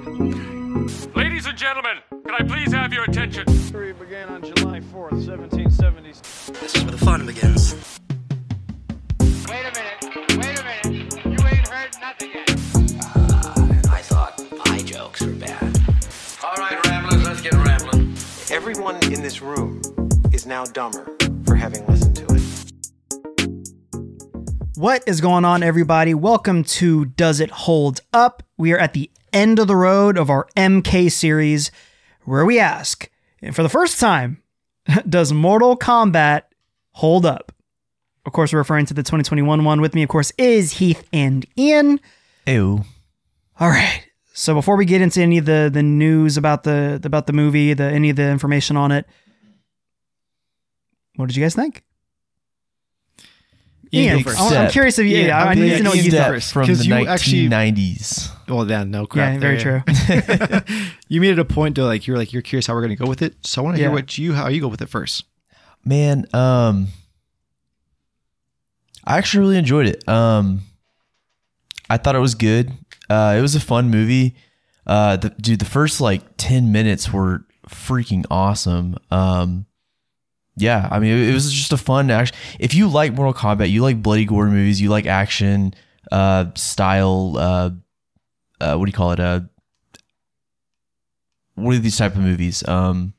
Ladies and gentlemen, can I please have your attention? History began on July 4th, 1770. This is where the fun begins. Wait a minute. Wait a minute. You ain't heard nothing yet. Ah, I thought eye jokes were bad. All right, Ramblers, let's get rambling. Everyone in this room is now dumber for having listened to it. What is going on, everybody? Welcome to Does It Hold Up? We are at the end of the road of our MK series, where we ask, and for the first time, does Mortal Kombat hold up? Of course, we're referring to the 2021 one. With me, of course, is Heath and Ian. Ew. All right. So before we get into any of the the news about the about the movie, the any of the information on it, what did you guys think? Ian. I'm, I'm curious if you. Yeah, I need to know you first, from the you actually- 1990s. Well, yeah, no crap. Yeah, very there. you made it a point to like you're like you're curious how we're gonna go with it. So I want to Yeah. hear what you how you go with it first. Man, um I actually really enjoyed it. Um I thought it was good. Uh it was a fun movie. Uh the, dude, the first like 10 minutes were freaking awesome. Um yeah, I mean it, it was just a fun action. If you like Mortal Kombat, you like bloody gore movies, you like action uh style uh uh what do you call it? Uh what are these type of movies? Um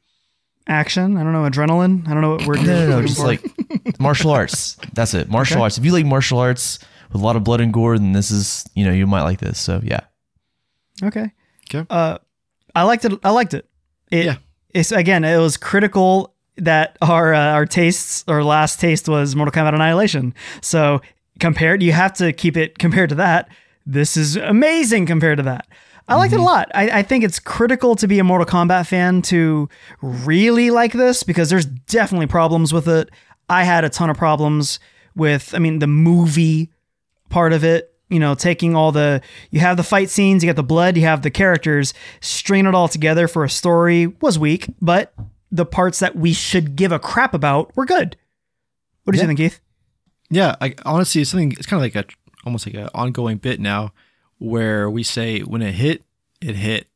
Action. I don't know. Adrenaline. I don't know what word. no, you're no, no, just for. like martial arts. That's it. Martial Okay. arts. If you like martial arts with a lot of blood and gore, then this is, you know, you might like this. So yeah. Okay. Okay. Uh, I liked it. I liked it. it Yeah. It's again. It was critical that our uh, our tastes, our last taste was Mortal Kombat Annihilation. So compared, you have to keep it compared to that. This is amazing compared to that. I liked it a lot. I, I think it's critical to be a Mortal Kombat fan to really like this because there's definitely problems with it. I had a ton of problems with, I mean, the movie part of it. You know, taking all the, you have the fight scenes, you got the blood, you have the characters, string it all together for a story was weak, but the parts that we should give a crap about were good. What do you think, Keith? Yeah, I honestly it's something it's kind of like a almost like an ongoing bit now where we say when it hit, it hit.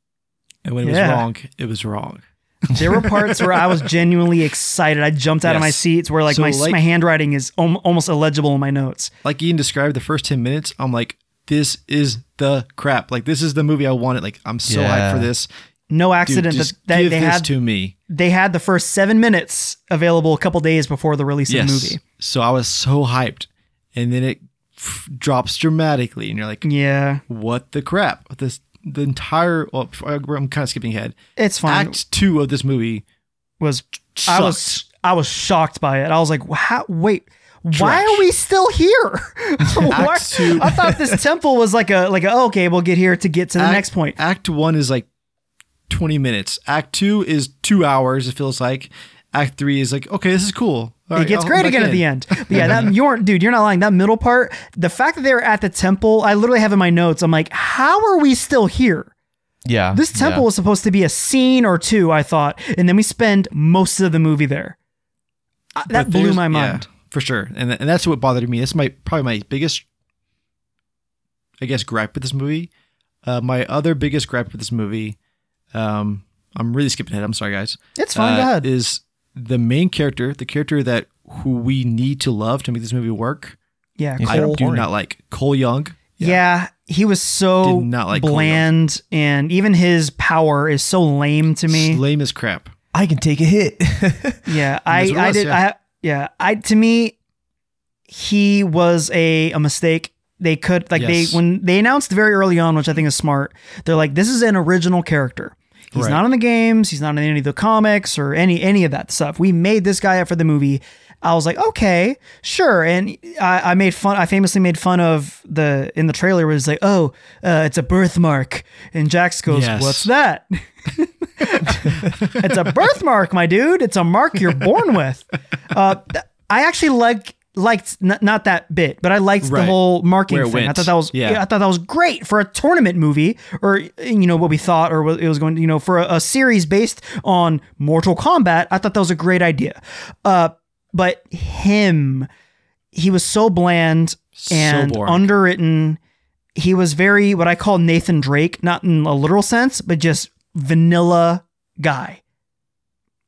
And when it Yeah. was wrong, it was wrong. There were parts where I was genuinely excited. I jumped out of my Yes. seats where like So, my like- my handwriting is al- almost illegible in my notes. Like Ian described the first 10 minutes, I'm like this is the crap. Like this is the movie I wanted. Like I'm so hyped for this. No Dude, accident just that they, give they had to me. they had the first seven minutes available a couple days before the release of the movie. So I was so hyped. And then it f- drops dramatically and you're like Yeah, what the crap? This the entire. Well, I'm kind of skipping ahead. it's fine. Act two of this movie. was I was. I was shocked by it. I was like, how, wait, why are we still here? Act two- I thought this temple was like a like a oh, okay, we'll get here to get to the Act- next point. Act one is like 20 minutes. Act two is two hours. It feels like. Act three is like okay, this is cool. All it right, gets I'll great again back at the end. But yeah, that you weren't, dude. You're not lying. That middle part, the fact that they were at the temple, I literally have in my notes. I'm like, how are we still here? Yeah. This temple yeah. was supposed to be a scene or two, I thought, and then we spend most of the movie there. Uh, That blew there's- my yeah, mind. for sure, and and that's what bothered me. That's my probably my biggest, I guess, gripe with this movie. Uh, my other biggest gripe with this movie, um, I'm really skipping ahead. I'm sorry, guys. It's fine. uh, go ahead. Is the main character, the character that who we need to love to make this movie work? yeah, He's I Cole. do not like Cole Young. Yeah. he was so Did not like Cole bland, and even his power is so lame to me. Lame as crap. I can take a hit. Yeah, I, That's what I was, did. yeah. I yeah, I to me, he was a a mistake. They could like Yes. they when they announced very early on, which I think is smart. They're like, this is an original character. He's Right. not in the games. He's not in any of the comics or any any of that stuff. We made this guy up for the movie. I was like, okay, sure. And I, I made fun. I famously made fun of the in the trailer was like, oh, uh, it's a birthmark, and Jax goes, Yes. what's that? it's a birthmark, my dude. It's a mark you're born with. Uh, I actually like liked n- not that bit, but I liked the whole marking it thing. I thought that was Yeah. I thought that was great for a tournament movie, or you know what we thought, or what it was going. to You know, for a, a series based on Mortal Kombat, I thought that was a great idea. Uh, but him, he was so bland and boring. underwritten. he was very what I call Nathan Drake, not in a literal sense, but just vanilla guy.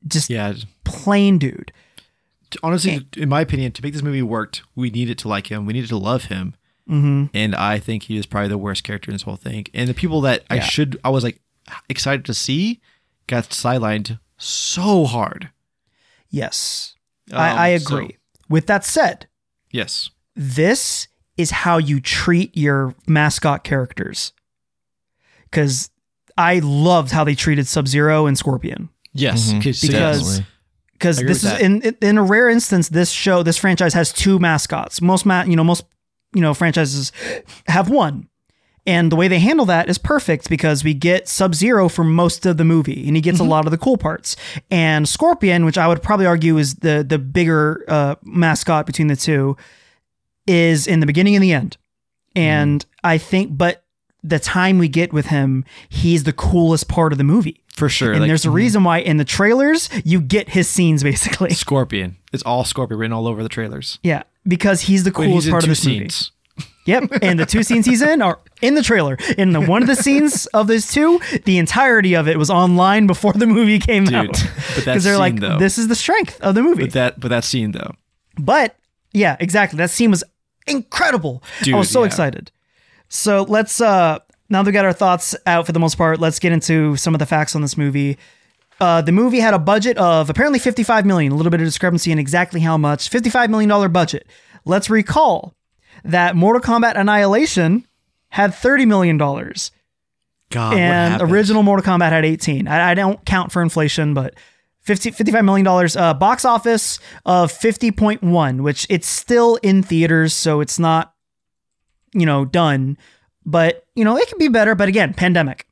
Just Yeah. plain dude. Honestly, in my opinion, to make this movie work, we needed to like him. We needed to love him. hmm And I think he is probably the worst character in this whole thing. And the people that I should, I was like excited to see, got sidelined so hard. Yes. Um, I, I so- agree. With that said, yes. this is how you treat your mascot characters. Because I loved how they treated Sub Zero and Scorpion. Yes. Mhm. Because- Definitely. Because this is in in- a rare instance, this show, this franchise has two mascots. Most ma- you know, most you know franchises have one. And the way they handle that is perfect because we get Sub Zero for most of the movie, and he gets Mm-hmm. a lot of the cool parts. And Scorpion, which I would probably argue is the the bigger uh, mascot between the two, is in the beginning and the end. And Mm-hmm. I think, but the time we get with him, he's the coolest part of the movie. For sure. And like, there's a reason why in the trailers you get his scenes basically. Scorpion. It's all Scorpion written all over the trailers. Yeah, because he's the coolest he's part of the this movie. scenes. Yep, and the two scenes he's in are in the trailer. In the one of the scenes of those two, the entirety of it was online before the movie came Dude, out. Because they're scene, like, though. this is the strength of the movie. But that, but that scene though. But yeah, exactly. That scene was incredible. I was so yeah. excited. So let's uh now that we got our thoughts out for the most part, let's get into some of the facts on this movie. Uh, the movie had a budget of apparently 55 million, a little bit of discrepancy in exactly how much. 55 million dollar budget. Let's recall that Mortal Kombat Annihilation had 30 million dollars God, what and original Mortal Kombat had 18. I, I don't count for inflation, but 50, 55 million dollars. Uh, box office of 50.1, which it's still in theaters, so it's not, you know, done. But you know, it could be better. But again, pandemic.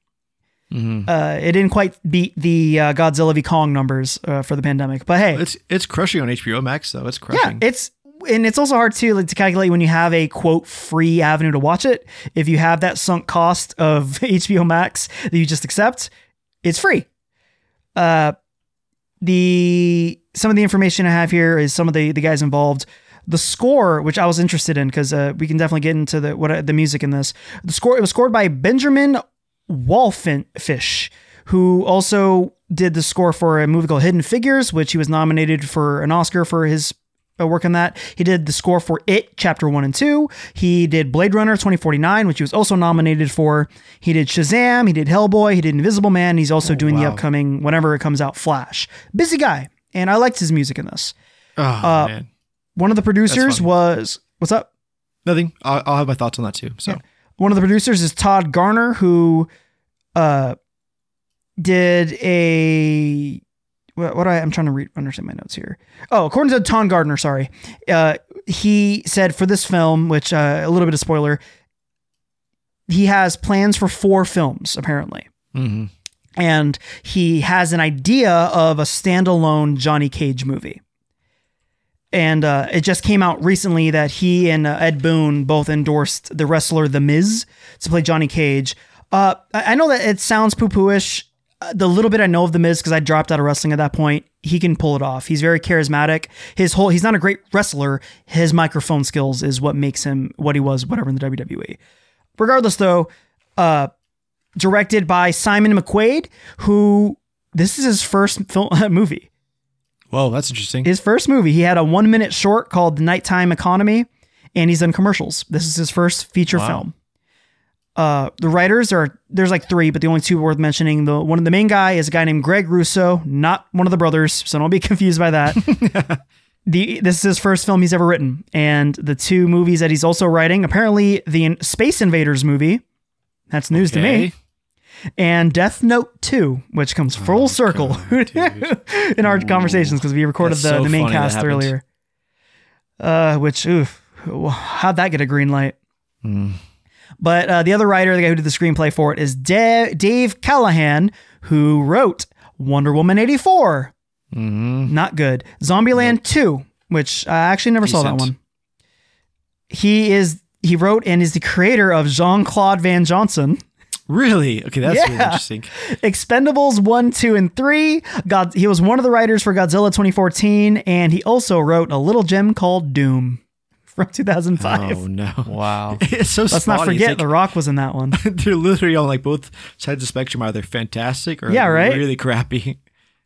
Mhm. Uh, it didn't quite beat the uh, Godzilla v Kong numbers uh, for the pandemic. But hey, It's it's crushing on HBO Max though. It's crushing. yeah, it's and it's also hard to like, to calculate when you have a quote free avenue to watch it. If you have that sunk cost of HBO Max that you just accept, it's free. Uh, the some of the information I have here is some of the the guys involved. The score, which I was interested in, because uh, we can definitely get into the what the music in this. The score it was scored by Benjamin Wallfisch, who also did the score for a movie called Hidden Figures, which he was nominated for an Oscar for his uh, work on that. He did the score for It Chapter 1 and 2. He did Blade Runner 2049, which he was also nominated for. He did Shazam, he did Hellboy, he did Invisible Man. He's also doing the upcoming whenever it comes out Flash. Busy guy, and I liked his music in this. oh uh, man, One of the producers was what's up? nothing. I'll, I'll have my thoughts on that too. So One of the producers is Todd Garner, who uh did a what, what I, I'm trying to read understand my notes here. Oh, according to Todd Garner, sorry, uh, he said for this film, which uh, a little bit of spoiler, he has plans for four films apparently, Mhm. and he has an idea of a standalone Johnny Cage movie. And uh, it just came out recently that he and uh, Ed Boon both endorsed the wrestler The Miz to play Johnny Cage. Uh, I I know that it sounds poo poo-ish. Uh, the little bit I know of The Miz, because I dropped out of wrestling at that point, he can pull it off. He's very charismatic. His whole, he's not a great wrestler. His microphone skills is what makes him what he was, whatever in the WWE. Regardless, though, uh, directed by Simon McQuoid, who this is his first film movie. Whoa, that's interesting. His first movie, he had a one minute short called The Nighttime Economy, and he's done commercials. This is his first feature Wow. film. Uh, the writers are there's like three, but the only two worth mentioning. The one of the main guy is a guy named Greg Russo, not one of the brothers, so don't be confused by that. the this is his first film he's ever written, and the two movies that he's also writing, apparently the Space Invaders movie, that's news to me, Okay. And Death Note 2, which comes full circle in our conversations because we recorded the, so the main cast earlier. Uh, which, oof, how'd that get a green light? Hmm. But uh, the other writer, the guy who did the screenplay for it, is Da- Dave Callaham, who wrote Wonder Woman 84. Mhm. Not good. Zombieland 2, which I actually never saw that one. He is he wrote and is the creator of Jean Claude Van Johnson. Really? Okay, that's really interesting. Expendables 1, 2, and 3. God, he was one of the writers for Godzilla 2014, and he also wrote a little gem called Doom from 2005. Oh no! Wow. It's so. Let's not spotty. It's forget like- The Rock was in that one. they're literally on like both sides of the spectrum, either fantastic or Yeah, right? really crappy.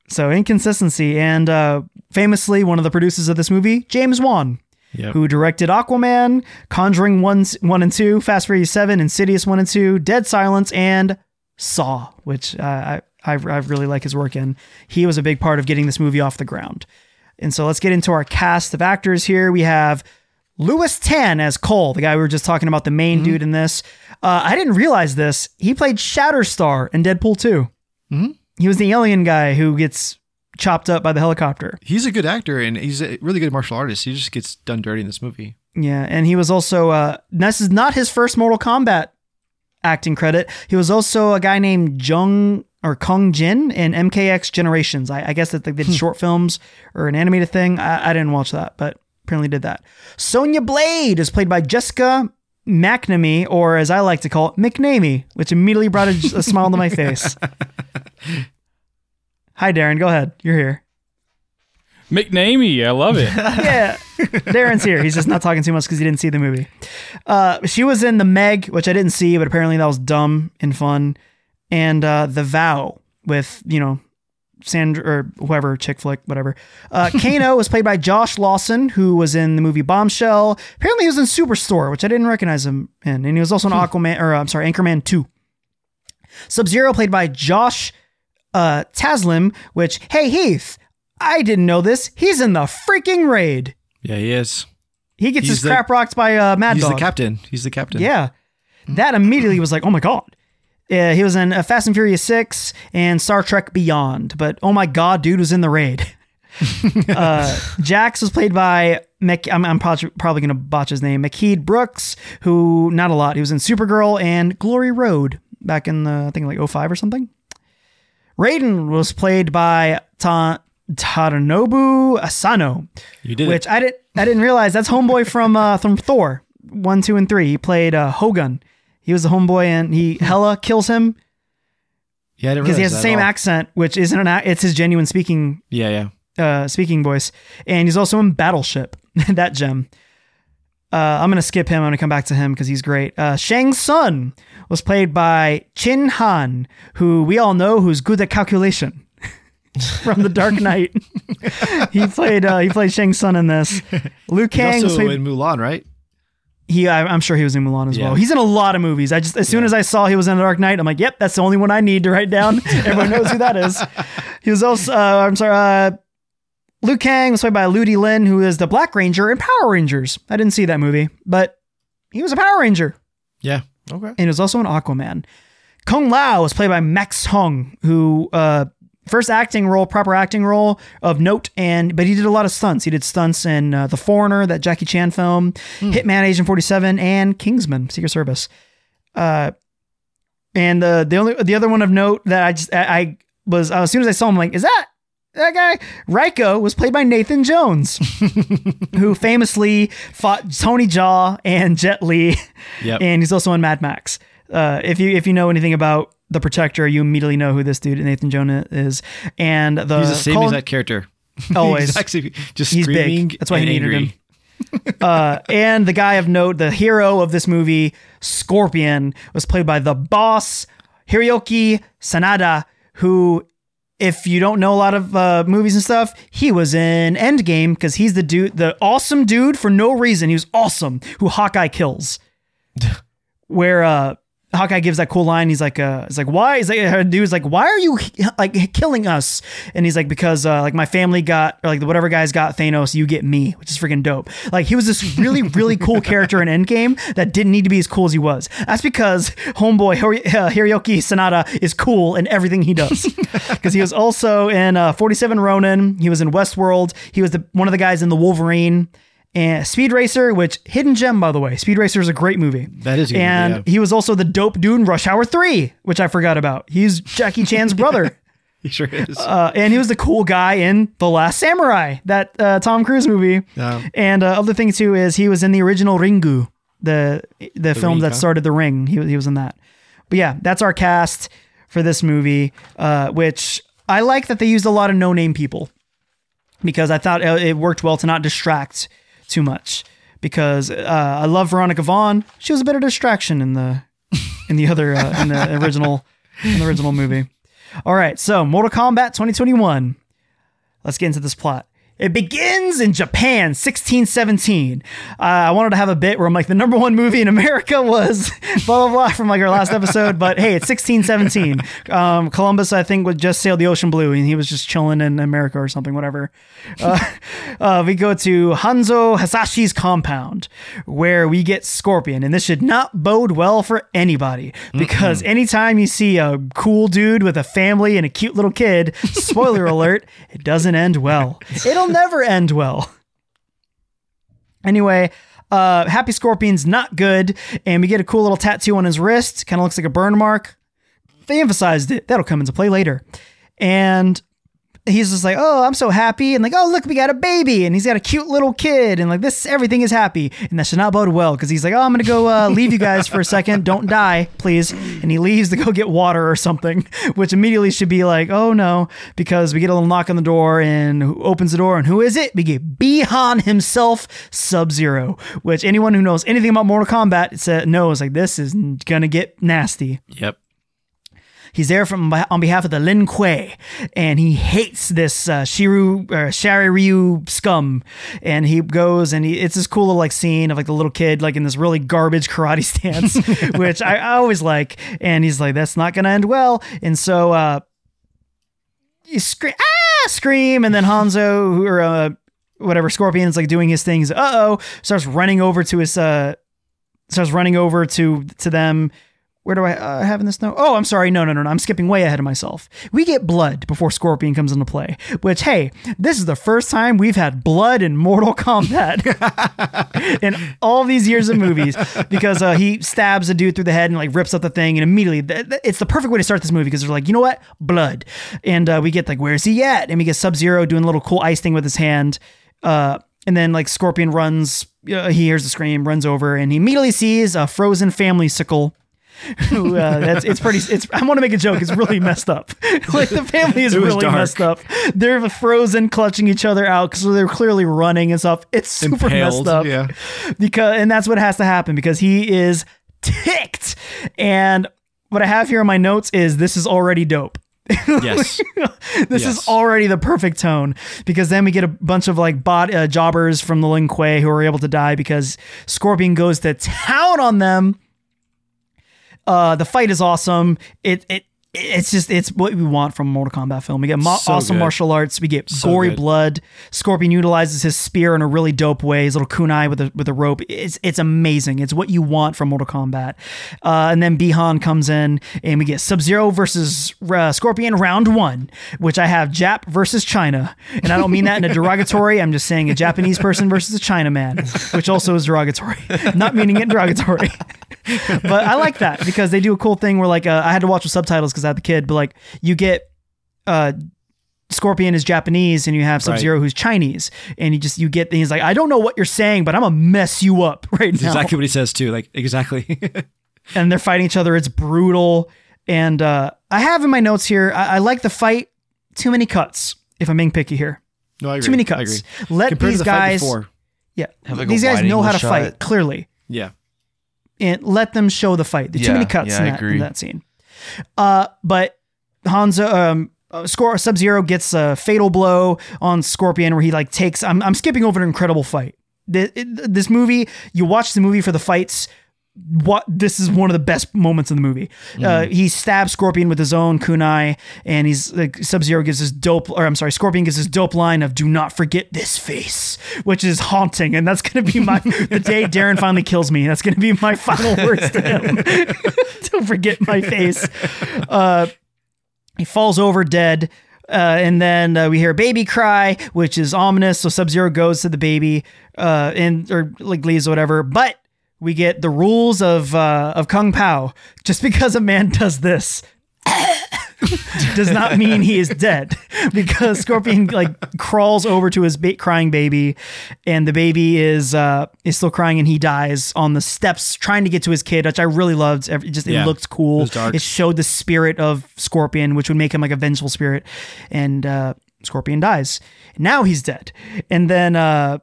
So inconsistency, and uh, famously, one of the producers of this movie, James Wan, Yep. who directed Aquaman, Conjuring one, one and two, Fast Furious seven, Insidious one and two, Dead Silence, and Saw, which uh, I, I I really like his work in. He was a big part of getting this movie off the ground. And so let's get into our cast of actors here. We have Lewis Tan as Cole, the guy we were just talking about, the main dude in this. Uh, I didn't realize this. He played Shatterstar in Deadpool 2. He was the alien guy who gets chopped up by the helicopter. He's a good actor and he's a really good martial artist. He just gets done dirty in this movie. Yeah, and he was also uh this is not his first Mortal Kombat acting credit. He was also a guy named Jung or Kung Jin in MKX Generations. I, I guess that they did short films or an animated thing. I, I didn't watch that, but apparently did that. Sonya Blade is played by Jessica McNamee, or as I like to call it, McNamee, which immediately brought a, a smile to my face. Hi, Darren. Go ahead. You're here. McNamee, I love it. yeah, Darren's here. He's just not talking too much because he didn't see the movie. Uh, she was in the Meg, which I didn't see, but apparently that was dumb and fun, and uh, the Vow with you know Sandra or whoever chick flick whatever. Uh, Kano was played by Josh Lawson, who was in the movie Bombshell. Apparently, he was in Superstore, which I didn't recognize him in, and he was also in Aquaman or I'm sorry, Anchorman Two. Sub Zero played by Josh uh, Taslim, which hey Heath. I didn't know this. He's in the freaking raid. Yeah, he is. He gets He's his the- crap rocked by uh, Mad He's Dog. the captain. He's the captain. Yeah. That immediately was like, oh my God. Uh, he was in uh, Fast and Furious 6 and Star Trek Beyond. But oh my God, dude was in the raid. uh, Jax was played by, Mc, I'm, I'm probably, probably going to botch his name, McKeed Brooks, who, not a lot. He was in Supergirl and Glory Road back in the, I think like 05 or something. Raiden was played by Ta- Tadanobu Asano You did which it. I didn't I didn't realize that's homeboy from uh from Thor one two and three. He played uh, Hogun. He was the homeboy and he Hela kills him Yeah, because he has the same accent, which isn't an ac- it's his genuine speaking Yeah, yeah. uh speaking voice, and he's also in Battleship. that gem. Uh, I'm gonna skip him. I'm gonna come back to him because he's great. Uh, Shang Tsung was played by Chin Han, who we all know who's good at calculation from The Dark Knight. he played uh, he played Shang Tsung in this. Liu He Kang was also played, in Mulan, right? he I, I'm sure he was in Mulan as Yeah. well. He's in a lot of movies. I just as soon as I saw he was in The Dark Knight, I'm like, yep, that's the only one I need to write down. Everyone knows who that is. He was also uh, I'm sorry, uh, Liu Kang was played by Ludi Lin, who is the Black Ranger in Power Rangers. I didn't see that movie, but he was a Power Ranger Yeah. Okay. and he was also an Aquaman. Kung Lao was played by Max Huang, who uh, first acting role, proper acting role of note, and but he did a lot of stunts. He did stunts in uh, The Foreigner, that Jackie Chan film, Hitman Agent Forty Seven, and Kingsman: Secret Service. Uh, and the the only the other one of note that I just I, I was uh, as soon as I saw him, I'm like, is that that guy? Reiko was played by Nathan Jones, who famously fought Tony Jaa and Jet Li Yep. and he's also in Mad Max. Uh, if you if you know anything about the Protector, you immediately know who this dude Nathan Jonah is. And the He's the same Colin- exact character. always actually just He's big. That's why he needed angry. him. uh, and the guy of note, the hero of this movie, Scorpion, was played by the boss Hiroyuki Sanada, who. If you don't know a lot of uh, movies and stuff, he was in Endgame because he's the dude, the awesome dude for no reason. He was awesome, who Hawkeye kills where uh Hawkeye gives that cool line. He's like, uh, he's like, why? He's like, her dude's like, why are you like killing us? And he's like, because uh, like my family got, or like whatever guys got Thanos, you get me, which is freaking dope. Like he was this really, really cool character in Endgame that didn't need to be as cool as he was. That's because homeboy Hiro- uh, Hiroyuki Sanada is cool in everything he does. Because he was also in uh, 47 Ronin. He was in Westworld. He was the one of the guys in the Wolverine. And Speed Racer, which hidden gem by the way. Speed Racer is a great movie. That is movie, and yeah. he was also the dope dude in Rush Hour 3, which I forgot about. He's Jackie Chan's brother. He sure is. Uh, and he was the cool guy in The Last Samurai, that uh, Tom Cruise movie. Yeah. And uh, other thing too is he was in the original Ringu, the the, film Ring, that huh? started the Ring. He, was- he was in that. But yeah, that's our cast for this movie, uh, which I like that they used a lot of no name people because I thought uh, it worked well to not distract too much. because uh, I love Veronica Vaughn. She was a of distraction in the in the other uh, in the original in the original movie. All right, so Mortal Kombat 2021. Let's get into this plot. It begins in Japan, 1617. Uh, I wanted to have a bit where I'm like, the number one movie in America was blah, blah, blah from like our last episode, but hey, it's 1617. Um, Columbus, I think, would just sailed the ocean blue and he was just chilling in America or something, whatever. Uh, uh, we go to Hanzo Hasashi's compound where we get Scorpion, and this should not bode well for anybody because anytime you see a cool dude with a family and a cute little kid, spoiler alert, it doesn't end well. It'll never end well. Anyway, uh, Happy Scorpion's not good, and we get a cool little tattoo on his wrist. Kind of looks like a burn mark. They emphasized it. That'll come into play later. And he's just like, oh, I'm so happy. And like, oh, look, we got a baby. And he's got a cute little kid. And like, this, everything is happy. And that should not bode well because he's like, oh, I'm going to go uh, leave you guys for a second. Don't die, please. And he leaves to go get water or something, which immediately should be like, oh no, because we get a little knock on the door and who opens the door. And who is it? We get Bi-Han himself, Sub Zero, which anyone who knows anything about Mortal Kombat sa- knows like, this is going to get nasty. Yep. He's there from on behalf of the Lin Kuei, and he hates this uh, Shiru or Ryu scum. And he goes and he, it's this cool little like scene of like the little kid like in this really garbage karate stance, which I, I always like. And he's like, "That's not gonna end well." And so uh, you scream, ah, scream, and then Hanzo or uh, whatever Scorpion's like doing his things. Uh oh, starts running over to his uh, starts running over to to them. Where do I uh, have in this note? Oh, I'm sorry. No, no, no, no. I'm skipping way ahead of myself. We get blood before Scorpion comes into play, which, hey, this is the first time we've had blood in Mortal Kombat in all these years of movies because uh, he stabs a dude through the head and like rips up the thing. And immediately, th- th- it's the perfect way to start this movie because they're like, you know what? Blood. And uh, we get like, where's he at? And we get Sub Zero doing a little cool ice thing with his hand. Uh, and then like Scorpion runs, uh, he hears the scream, runs over, and he immediately sees a frozen family sickle who, uh, that's it's pretty. It's I want to make a joke. It's really messed up. like the family is really dark. messed up. They're they're clutching each other out because they're clearly running and stuff. It's super Impaled, messed up. yeah. Because and that's what has to happen because he is ticked. And what I have here in my notes is this is already dope. Yes. this Yes. is already the perfect tone because then we get a bunch of like bot uh, jobbers from the Lin Kuei who are able to die because Scorpion goes to town on them. Uh, the fight is awesome. It it it's just it's what we want from a Mortal Kombat film. We get mo- So awesome good. martial arts. We get So gory good. blood. Scorpion utilizes his spear in a really dope way. His little kunai with a with a rope. It's it's amazing. It's what you want from Mortal Kombat. Uh, and then Bi-Han comes in, and we get Sub Zero versus uh, Scorpion round one, which I have Jap versus China, and I don't mean that in a derogatory. I'm just saying a Japanese person versus a China man, which also is derogatory. Not meaning it derogatory. but I like that because they do a cool thing where like uh, I had to watch with subtitles because I had the kid, but like you get uh Scorpion is Japanese and you have Sub Zero who's Chinese, and you just you get he's like I don't know what you're saying, but I'm gonna mess you up right That's now. exactly what he says too. Like exactly. and they're fighting each other. It's brutal, and uh, I have in my notes here. I, I like the fight. Too many cuts. If I'm being picky here, no, I agree. too many I cuts. agree. Let Compared to these the fight guys. before. Yeah, Have like a these guys know how to angle fight clearly. Yeah. And let them show the fight. There's too many cuts yeah, in, that, in that scene. Uh, but Hanzo, um, uh, Score Sub Zero gets a fatal blow on Scorpion where he like takes. I'm I'm skipping over an incredible fight. This, this movie, you watch the movie for the fights. What this is one of the best moments in the movie. Uh, he stabs Scorpion with his own kunai, and he's like Sub Zero gives this dope, or I'm sorry, Scorpion gives this dope line of "Do not forget this face," which is haunting, and that's gonna be my the day Darren finally kills me. That's gonna be my final words to him. Don't forget my face. Uh, he falls over dead. Uh, and then uh, we hear a baby cry, which is ominous. So Sub Zero goes to the baby, uh, and or like leaves or whatever. But we get the rules of uh, of Kung Pow. Just because a man does this does not mean he is dead. Because Scorpion like crawls over to his ba- crying baby and the baby is uh is still crying and he dies on the steps trying to get to his kid which I really loved. It just Yeah. it looked cool. It it showed the spirit of Scorpion which would make him like a vengeful spirit and uh Scorpion dies. Now he's dead. And then uh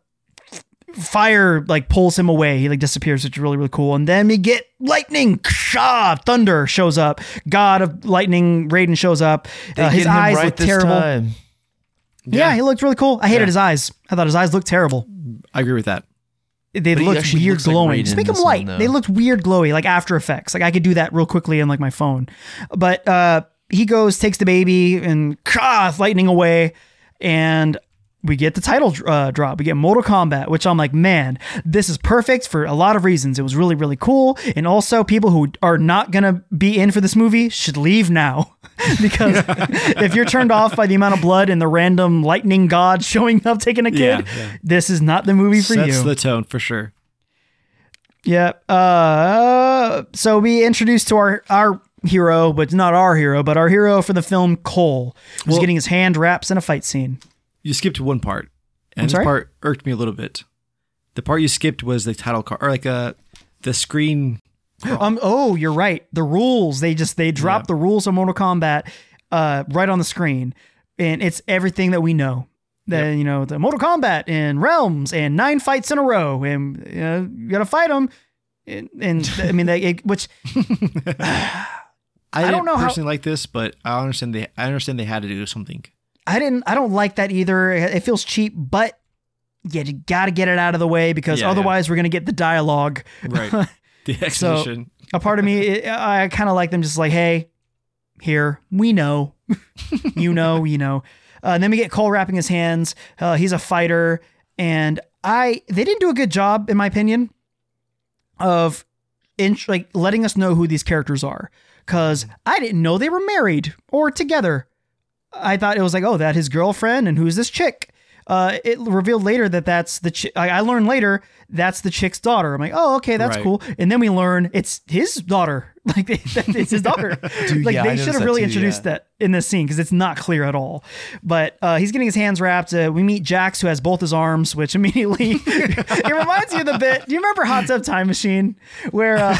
fire like pulls him away. He like disappears, which is really really cool. And then we get lightning, Ksha, thunder shows up. God of lightning, Raiden shows up. Uh, his eyes right look terrible. time. Yeah, he looked really cool. I hated Yeah. his eyes. I thought his eyes looked terrible. I agree with that. They But looked weird looks like glowing. Just make them white. one, they looked weird glowy, like After Effects. Like I could do that real quickly on like my phone. But uh he goes, takes the baby, and ah, lightning away, and we get the title uh, drop. We get Mortal Kombat, which I'm like, man, this is perfect for a lot of reasons. It was really, really cool, and also people who are not gonna be in for this movie should leave now because if you're turned off by the amount of blood and the random lightning god showing up taking a kid, Yeah, yeah. this is not the movie for Sets you. That's the tone for sure. Yeah. Uh, so we introduced to our our hero, but not our hero, but our hero for the film, Cole, who's Well- getting his hand wraps in a fight scene. You skipped one part, and I'm this sorry? part irked me a little bit. The part you skipped was the title card, or like uh, the screen. Um. Oh, you're right. The rules. They just they drop Yeah. the rules of Mortal Kombat, uh, right on the screen, and it's everything that we know. That you know, the Mortal Kombat and realms and nine fights in a row, and you, know, you gotta fight them. And, and I mean, they, it, which I, don't didn't know how- personally like this, but I understand they. I understand they had to do something. I didn't I don't like that either. It feels cheap, but yeah, you got to get it out of the way because Yeah, yeah. otherwise we're going to get the dialogue. Right. The So a part of me I kind of like them just like, "Hey, here, we know. you know, you know." Uh, and then we get Cole wrapping his hands. Uh, he's a fighter and I they didn't do a good job in my opinion of in like letting us know who these characters are cuz I didn't know they were married or together. I thought it was like, oh, that his girlfriend, and who's this chick? Uh, it revealed later that that's the. I I learned later that's the chick's daughter. I'm like, oh, okay, that's Right. cool. And then we learn it's his daughter. Like it's his daughter. like yeah, they should have really too, introduced yeah. that in this scene because it's not clear at all. But uh, he's getting his hands wrapped. Uh, we meet Jax who has both his arms, which immediately it reminds you of the bit. Do you remember Hot Tub Time Machine where uh,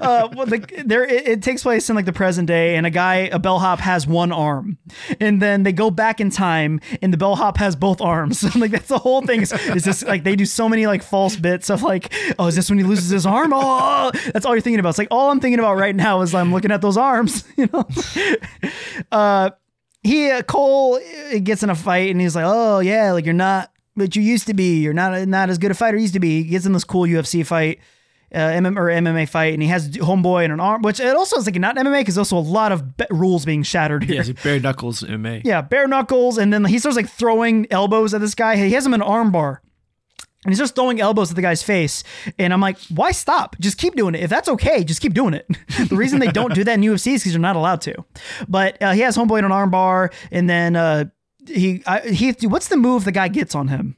uh, well, the, there it, it takes place in like the present day, and a guy, a bellhop, has one arm, and then they go back in time, and the bellhop has both arms. like that's the whole thing. Is, is this like they do so many like false bits of like, oh, is this when he loses his arm? Oh, that's all you're thinking about. It's like all I'm thinking about right now is I'm looking at those arms. You know. uh, he uh, Cole uh, gets in a fight, and he's like, oh yeah, like you're not. But you used to be. You're not not as good a fighter used to be. He gets in this cool UFC fight uh, MM or MMA fight, and he has homeboy and an arm, which it also is like not MMA because also a lot of be- rules being shattered here. Yeah, bare knuckles MMA. Yeah, bare knuckles, and then he starts like throwing elbows at this guy. He has him in an arm bar. And he's just throwing elbows at the guy's face. And I'm like, why stop? Just keep doing it. If that's okay, just keep doing it. the reason they don't do that in UFC is because you're not allowed to. But uh, he has homeboy in an arm bar, and then uh, he I, he what's the move the guy gets on him?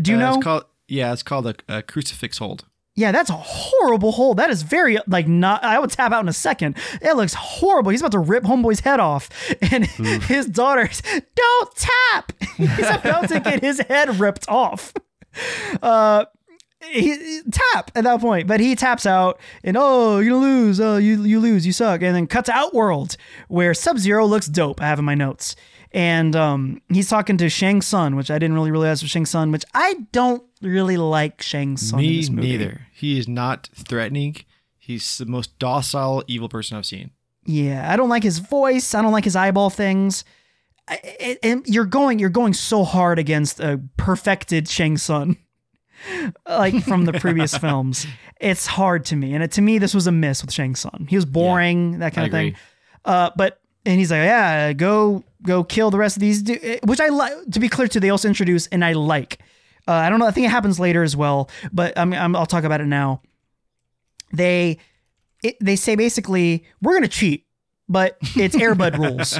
Do you Uh, know? It's called yeah, it's called a, a crucifix hold. Yeah, that's a horrible hold. That is very like not. I would tap out in a second. It looks horrible. He's about to rip homeboy's head off, and his daughter's don't tap. He's about to get his head ripped off. Uh, he, he- tap at that point, but he taps out, and oh, you're lose. Oh, you you lose. You suck. And then cuts to Outworld, where Sub Zero looks dope. I have in my notes. And um, he's talking to Shang Tsung, which I didn't really realize was Shang Tsung, which I don't really like Shang in Me this movie. neither. He is not threatening. He's the most docile evil person I've seen. Yeah, I don't like his voice. I don't like his eyeball things. I, and you're going, you're going so hard against a perfected Shang Tsung like from the previous films. It's hard to me, and it, to me, this was a miss with Shang Tsung. He was boring, that kind I of thing. Uh, but and he's like, yeah, go go kill the rest of these, du-" which I like. To be clear, too, they also introduce, and I like. Uh, I don't know. I think it happens later as well, but I'm, I'm I'll talk about it now. They it, they say basically we're gonna cheat, but it's Air Bud rules,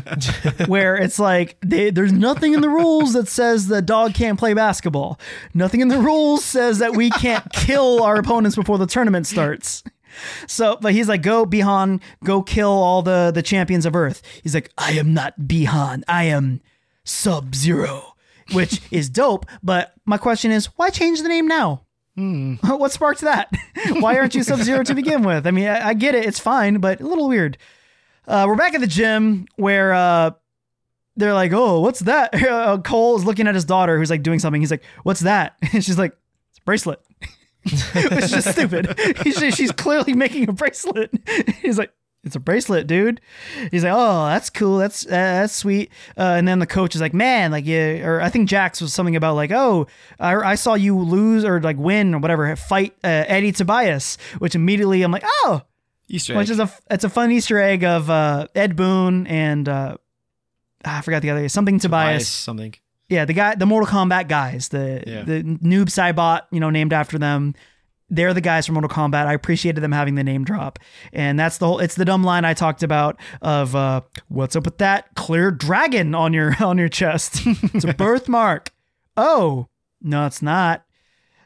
where it's like they, there's nothing in the rules that says the dog can't play basketball. Nothing in the rules says that we can't kill our opponents before the tournament starts. So, but he's like, go Bi-Han, go kill all the the champions of Earth. He's like, I am not Bi-Han, I am Sub Zero, which is dope. But my question is, why change the name now? Hmm. What sparked that? Why aren't you Sub Zero to begin with? I mean, I, I get it, it's fine, but a little weird. Uh, we're back at the gym where uh, they're like, "Oh, what's that?" Uh, Cole is looking at his daughter, who's like doing something. He's like, "What's that?" And she's like, "It's a bracelet. Is just stupid. She's clearly making a bracelet. He's like, it's a bracelet, dude. He's like, oh, that's cool. That's uh, that's sweet. Uh, and then the coach is like, man, like yeah, or I think Jax was something about like, oh, I, I saw you lose or like win or whatever, fight uh, Eddie Tobias, which immediately I'm like, oh, Easter which egg. is a it's a fun Easter egg of uh, Ed Boon and uh, I forgot the other something Tobias. Bias, something. Yeah, the guy, the Mortal Kombat guys, the Yeah. the Noob Saibot, you know, named after them. They're the guys from Mortal Kombat. I appreciated them having the name drop, and that's the whole. It's the dumb line I talked about of uh, "What's up with that clear dragon on your on your chest? it's a birthmark." Oh no, it's not.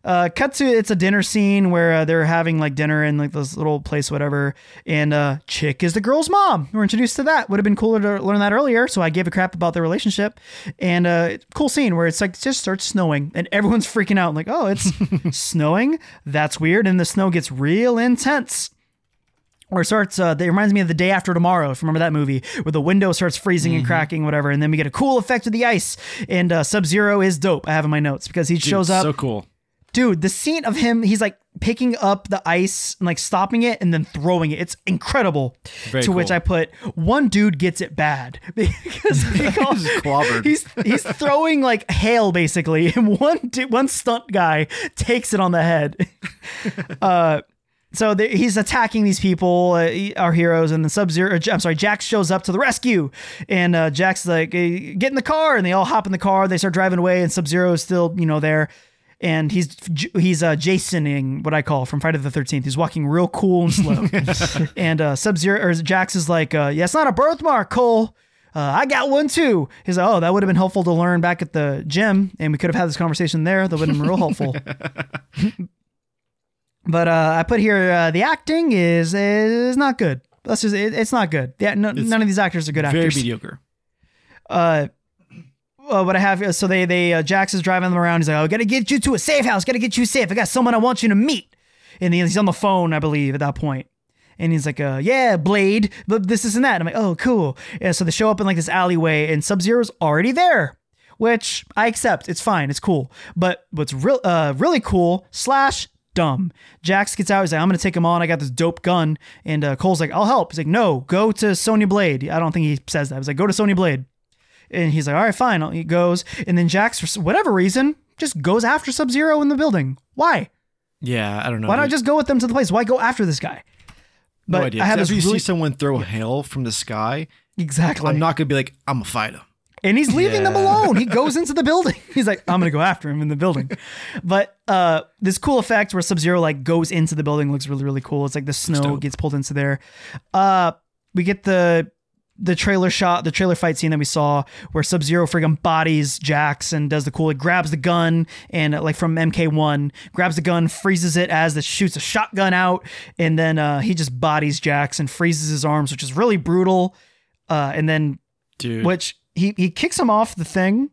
Uh, cut to it's a dinner scene where uh, they're having like dinner in like this little place, whatever. And uh, Chick is the girl's mom. We're introduced to that. Would have been cooler to learn that earlier. So I gave a crap about their relationship. And uh, cool scene where it's like it just starts snowing and everyone's freaking out. like, oh, it's snowing. That's weird. And the snow gets real intense or it starts uh, it reminds me of the day after tomorrow if you remember that movie where the window starts freezing and cracking whatever and then we get a cool effect of the ice and uh, sub-zero is dope i have in my notes because he Dude, shows up So cool. Dude the scene of him he's like picking up the ice and like stopping it and then throwing it. It's incredible. Very to which i put one dude gets it bad. Because he calls- he's he's throwing like hail basically and one one stunt guy takes it on the head. Uh so the, he's attacking these people, uh, our heroes, and the Sub Zero. I'm sorry, Jax shows up to the rescue, and uh, Jax like, "Get in the car!" And they all hop in the car. They start driving away, and Sub Zero is still, you know, there, and he's he's uh, Jasoning what I call from Friday the Thirteenth. He's walking real cool and slow, and uh, Sub Zero or Jax is like, uh, "Yeah, it's not a birthmark, Cole." Uh, I got one too. He's like, oh, that would have been helpful to learn back at the gym, and we could have had this conversation there. That would have been real helpful. But uh, I put here uh, the acting is is not good. Let's just it, it's not good. Yeah, no, none of these actors are good Very actors. Very mediocre. Uh, uh, what I have so they they uh, Jax is driving them around. He's like, "Oh, gotta get you to a safe house. Gotta get you safe. I got someone I want you to meet." And he's on the phone, I believe, at that point. And he's like, uh, "Yeah, Blade, but this, and that." I'm like, "Oh, cool." Yeah, so they show up in like this alleyway, and Sub Zero's already there, which I accept. It's fine. It's cool. But what's real, uh, really cool slash dumb. Jax gets out. He's like, "I'm gonna take him on. I got this dope gun." And uh, Cole's like, "I'll help." He's like, "No, go to Sonya Blade." I don't think he says that. He's like, "Go to Sonya Blade." And he's like, all right, fine. He goes. And then Jax, for whatever reason, just goes after Sub Zero in the building. Why? Yeah, I don't know. Why not just go with them to the place? Why go after this guy? no idea. I have this you really- see someone throw hail from the sky, Exactly. I'm not gonna be like, I'm a fighter. and he's leaving them alone. He goes into the building. He's like, I'm gonna go after him in the building. But uh, this cool effect where Sub Zero like goes into the building looks really really cool. It's like the snow gets pulled into there. Uh, we get the the trailer shot, the trailer fight scene that we saw where Sub Zero friggin' bodies Jax and does the cool, like grabs the gun and like from MK1, grabs the gun, freezes it as the shoots a shotgun out, and then uh, he just bodies Jax and freezes his arms, which is really brutal. Uh, and then Dude. which he he kicks him off the thing.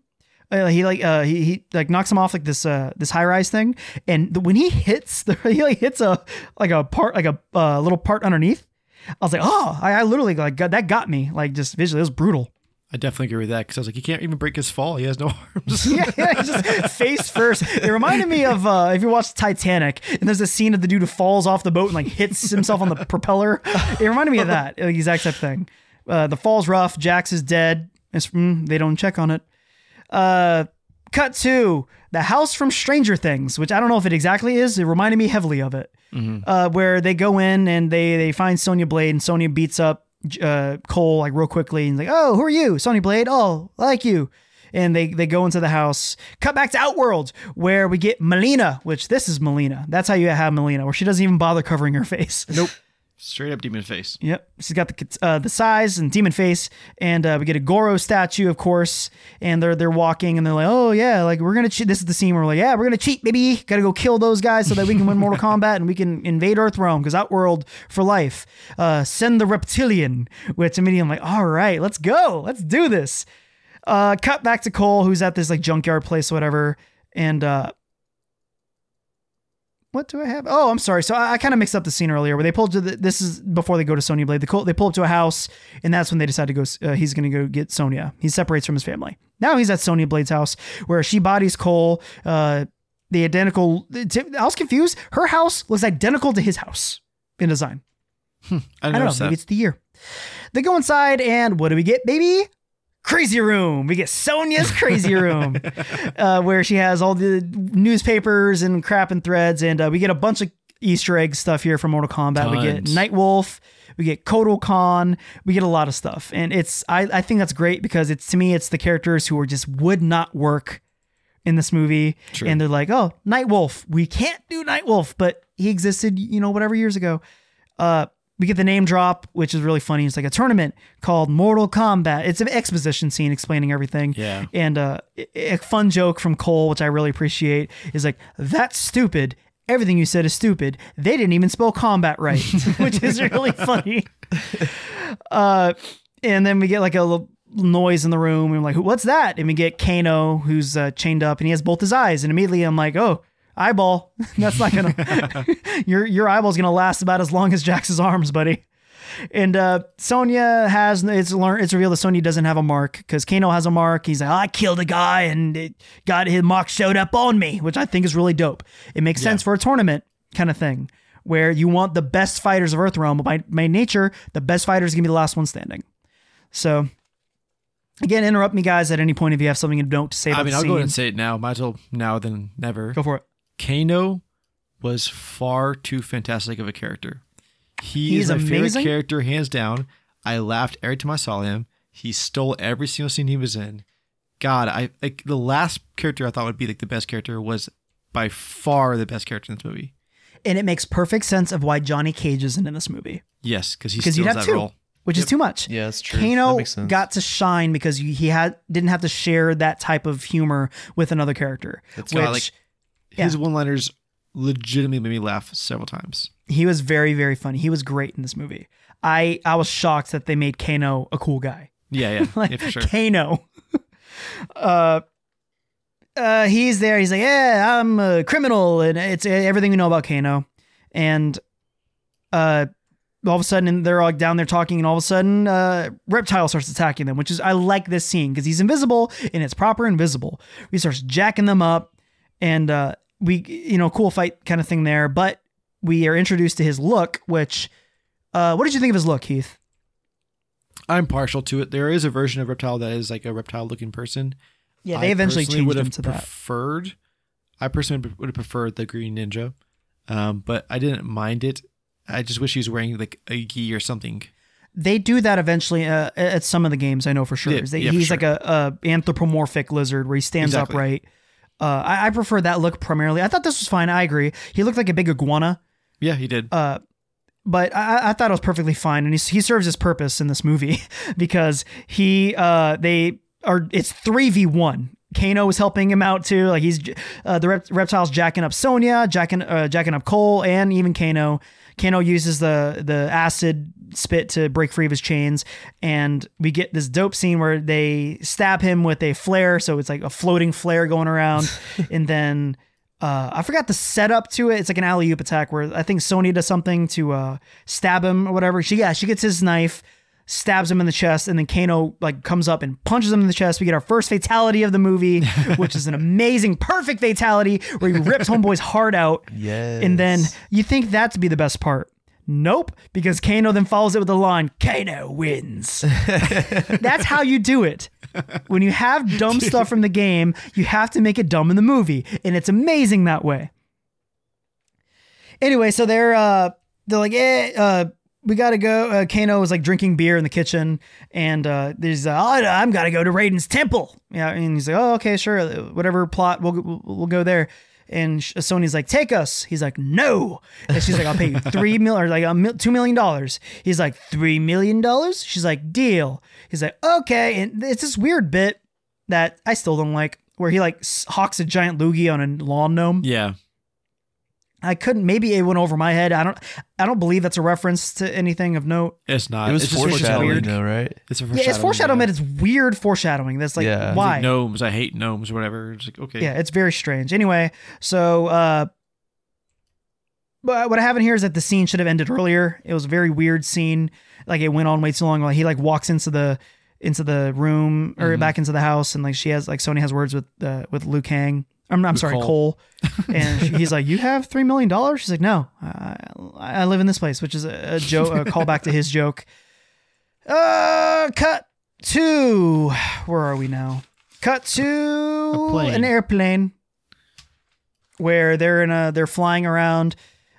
Uh, he like uh he, he like knocks him off like this uh this high rise thing, and the, when he hits the he like hits a like a part like a uh, little part underneath. I was like, oh, I, I literally like got, that got me like just visually. It was brutal. I definitely agree with that because I was like, he can't even break his fall. He has no arms. yeah, yeah, just face first. It reminded me of uh, if you watch Titanic and there's a scene of the dude who falls off the boat and like hits himself on the propeller. It reminded me of that like, exact same thing. Uh, the fall's rough. Jax is dead. Mm, they don't check on it. Uh, cut to the house from Stranger Things, which I don't know if it exactly is. It reminded me heavily of it. Uh, where they go in and they they find Sonya Blade and Sonya beats up uh, Cole like real quickly and like, oh, who are you, Sonya Blade? Oh, I like you. And they they go into the house. Cut back to Outworld where we get Mileena, which this is Mileena. That's how you have Mileena, where she doesn't even bother covering her face. nope. Straight up demon face. Yep, she's got the uh, the size and demon face, and uh, we get a Goro statue, of course. And they're they're walking, and they're like, "Oh yeah, like we're gonna cheat." This is the scene where we're like, "Yeah, we're gonna cheat, baby. Got to go kill those guys so that we can win Mortal Kombat and we can invade Earthrealm because Outworld for life." Uh, send the reptilian, which immediately I'm like, "All right, let's go, let's do this." Uh, cut back to Cole, who's at this like junkyard place, or whatever, and uh, what do I have? Oh, I'm sorry. So I, I kind of mixed up the scene earlier where they pulled to the, this is before they go to Sonya Blade. They, call, they pull up to a house and that's when they decide to go. Uh, he's going to go get Sonya. He separates from his family. Now he's at Sonya Blade's house where she bodies Cole. Uh, the identical. I was confused. Her house looks identical to his house in design. I, I don't know. noticed Maybe it's the year. They go inside, and what do we get, baby? Crazy room. We get Sonya's crazy room, uh, where she has all the newspapers and crap and threads, and uh, we get a bunch of Easter egg stuff here from Mortal Kombat. We get Tons. Nightwolf, we get Kotal Khan, we get a lot of stuff, and it's I, I think that's great because it's to me it's the characters who are just would not work in this movie, True. and they're like, oh, Nightwolf, we can't do Nightwolf, but he existed, you know, whatever years ago. Uh, we get the name drop, which is really funny. It's like a tournament called Mortal Kombat. It's an exposition scene explaining everything. Yeah. And uh, a fun joke from Cole, which I really appreciate, is like, that's stupid. Everything you said is stupid. They didn't even spell combat right, which is really funny. Uh, and then we get like a little noise in the room. And I'm like, what's that? And we get Kano, who's uh, chained up, and he has both his eyes. And immediately I'm like, oh, eyeball. That's not gonna. your your eyeball's gonna last about as long as Jax's arms, buddy. And uh, Sonya has it's learned it's revealed that Sonya doesn't have a mark because Kano has a mark. He's like, I killed a guy and it got his mark showed up on me, which I think is really dope. It makes sense for a tournament kind of thing where you want the best fighters of Earthrealm. By, by nature, the best fighter is gonna be the last one standing. So again, interrupt me guys at any point if you have something to note to say about I mean, I'll scene. go ahead and say it now. Might as well now than never. Go for it. Kano was far too fantastic of a character. He He's is my favorite character, hands down. I laughed every time I saw him. He stole every single scene he was in. God, I like the last character I thought would be like the best character was by far the best character in this movie. And it makes perfect sense of why Johnny Cage isn't in this movie. Yes, because he Because steals you'd have that two, role. which is too much. Yeah, that's true. That Kano makes sense. got to shine because he had didn't have to share that type of humor with another character. That's which why, like, His Yeah. one-liners legitimately made me laugh several times. he was very very funny. He was great in this movie. I I was shocked that they made Kano a cool guy. Yeah, yeah, like yeah for sure. Kano. uh, uh, he's there. He's like, yeah, I'm a criminal, and it's everything we know about Kano. And uh, all of a sudden, they're like down there talking, and all of a sudden, uh, Reptile starts attacking them. Which is I like this scene because he's invisible and it's proper invisible. He starts jacking them up, and uh, we, you know, cool fight kind of thing there. But we are introduced to his look, which. Uh, what did you think of his look, Heath? I'm partial to it. There is a version of Reptile that is like a reptile-looking person. Yeah, they I eventually changed would him to that. preferred. I personally would have preferred the Green Ninja, um, but I didn't mind it. I just wish he was wearing like a gi or something. They do that eventually uh, at some of the games. I know for sure. Yeah, they- yeah, for he's sure. like a, a anthropomorphic lizard where he stands Exactly. upright. Uh, I, I prefer that look primarily. I thought this was fine. I agree. He looked like a big iguana, Yeah, he did. uh, but I, I thought it was perfectly fine. And he, he serves his purpose in this movie because he uh, they are it's three v one. Kano is helping him out too. Like he's uh, the rep- reptiles jacking up Sonya, jacking uh, jacking up Cole, and even Kano. Kano uses the the acid spit to break free of his chains, and we get this dope scene where they stab him with a flare. So it's like a floating flare going around, and then uh, I forgot the setup to it. It's like an alley oop attack where I think Sonya does something to uh, stab him or whatever. She yeah she gets his knife, stabs him in the chest, and then Kano like comes up and punches him in the chest. We get our first fatality of the movie, which is an amazing, perfect fatality where he rips Homeboy's heart out. Yes. And then you think that to be the best part. Nope, because Kano then follows it with the line, Kano wins. That's how you do it. When you have dumb stuff from the game, you have to make it dumb in the movie. And it's amazing that way. Anyway, so they're uh they're like, eh, uh, we gotta go. Uh, Kano is like drinking beer in the kitchen, and uh, there's, uh, oh, I'm gotta go to Raiden's temple. Yeah, and he's like, oh, okay, sure, whatever plot, we'll we'll, we'll go there. And Sonya's like, take us. He's like, no. And she's like, I'll pay you three mil or like a mil- two million dollars. He's like, three million dollars. She's like, deal. He's like, okay. And it's this weird bit that I still don't like, where he like hawks a giant loogie on a lawn gnome. Yeah. I couldn't. Maybe it went over my head. I don't. I don't believe that's a reference to anything of note. It's not. It was it's just foreshadowing, weird. though, right? It's a Yeah, it's foreshadowing, but it's weird foreshadowing. That's like Yeah. why? Like gnomes. I hate gnomes or whatever. It's like okay. Yeah, it's very strange. Anyway, so uh but what I have in here is that the scene should have ended earlier. It was a very weird scene. Like it went on way too long. Like he like walks into the into the room or Mhm. back into the house and like she has like Sonya has words with uh, with Liu Kang I'm, I'm sorry, Cole. And she- he's like, "You have three million dollars?" She's like, "No, I, I live in this place," which is a, a joke, a callback to his joke. Uh, cut to where are we now? Cut to an airplane where they're in a they're flying around.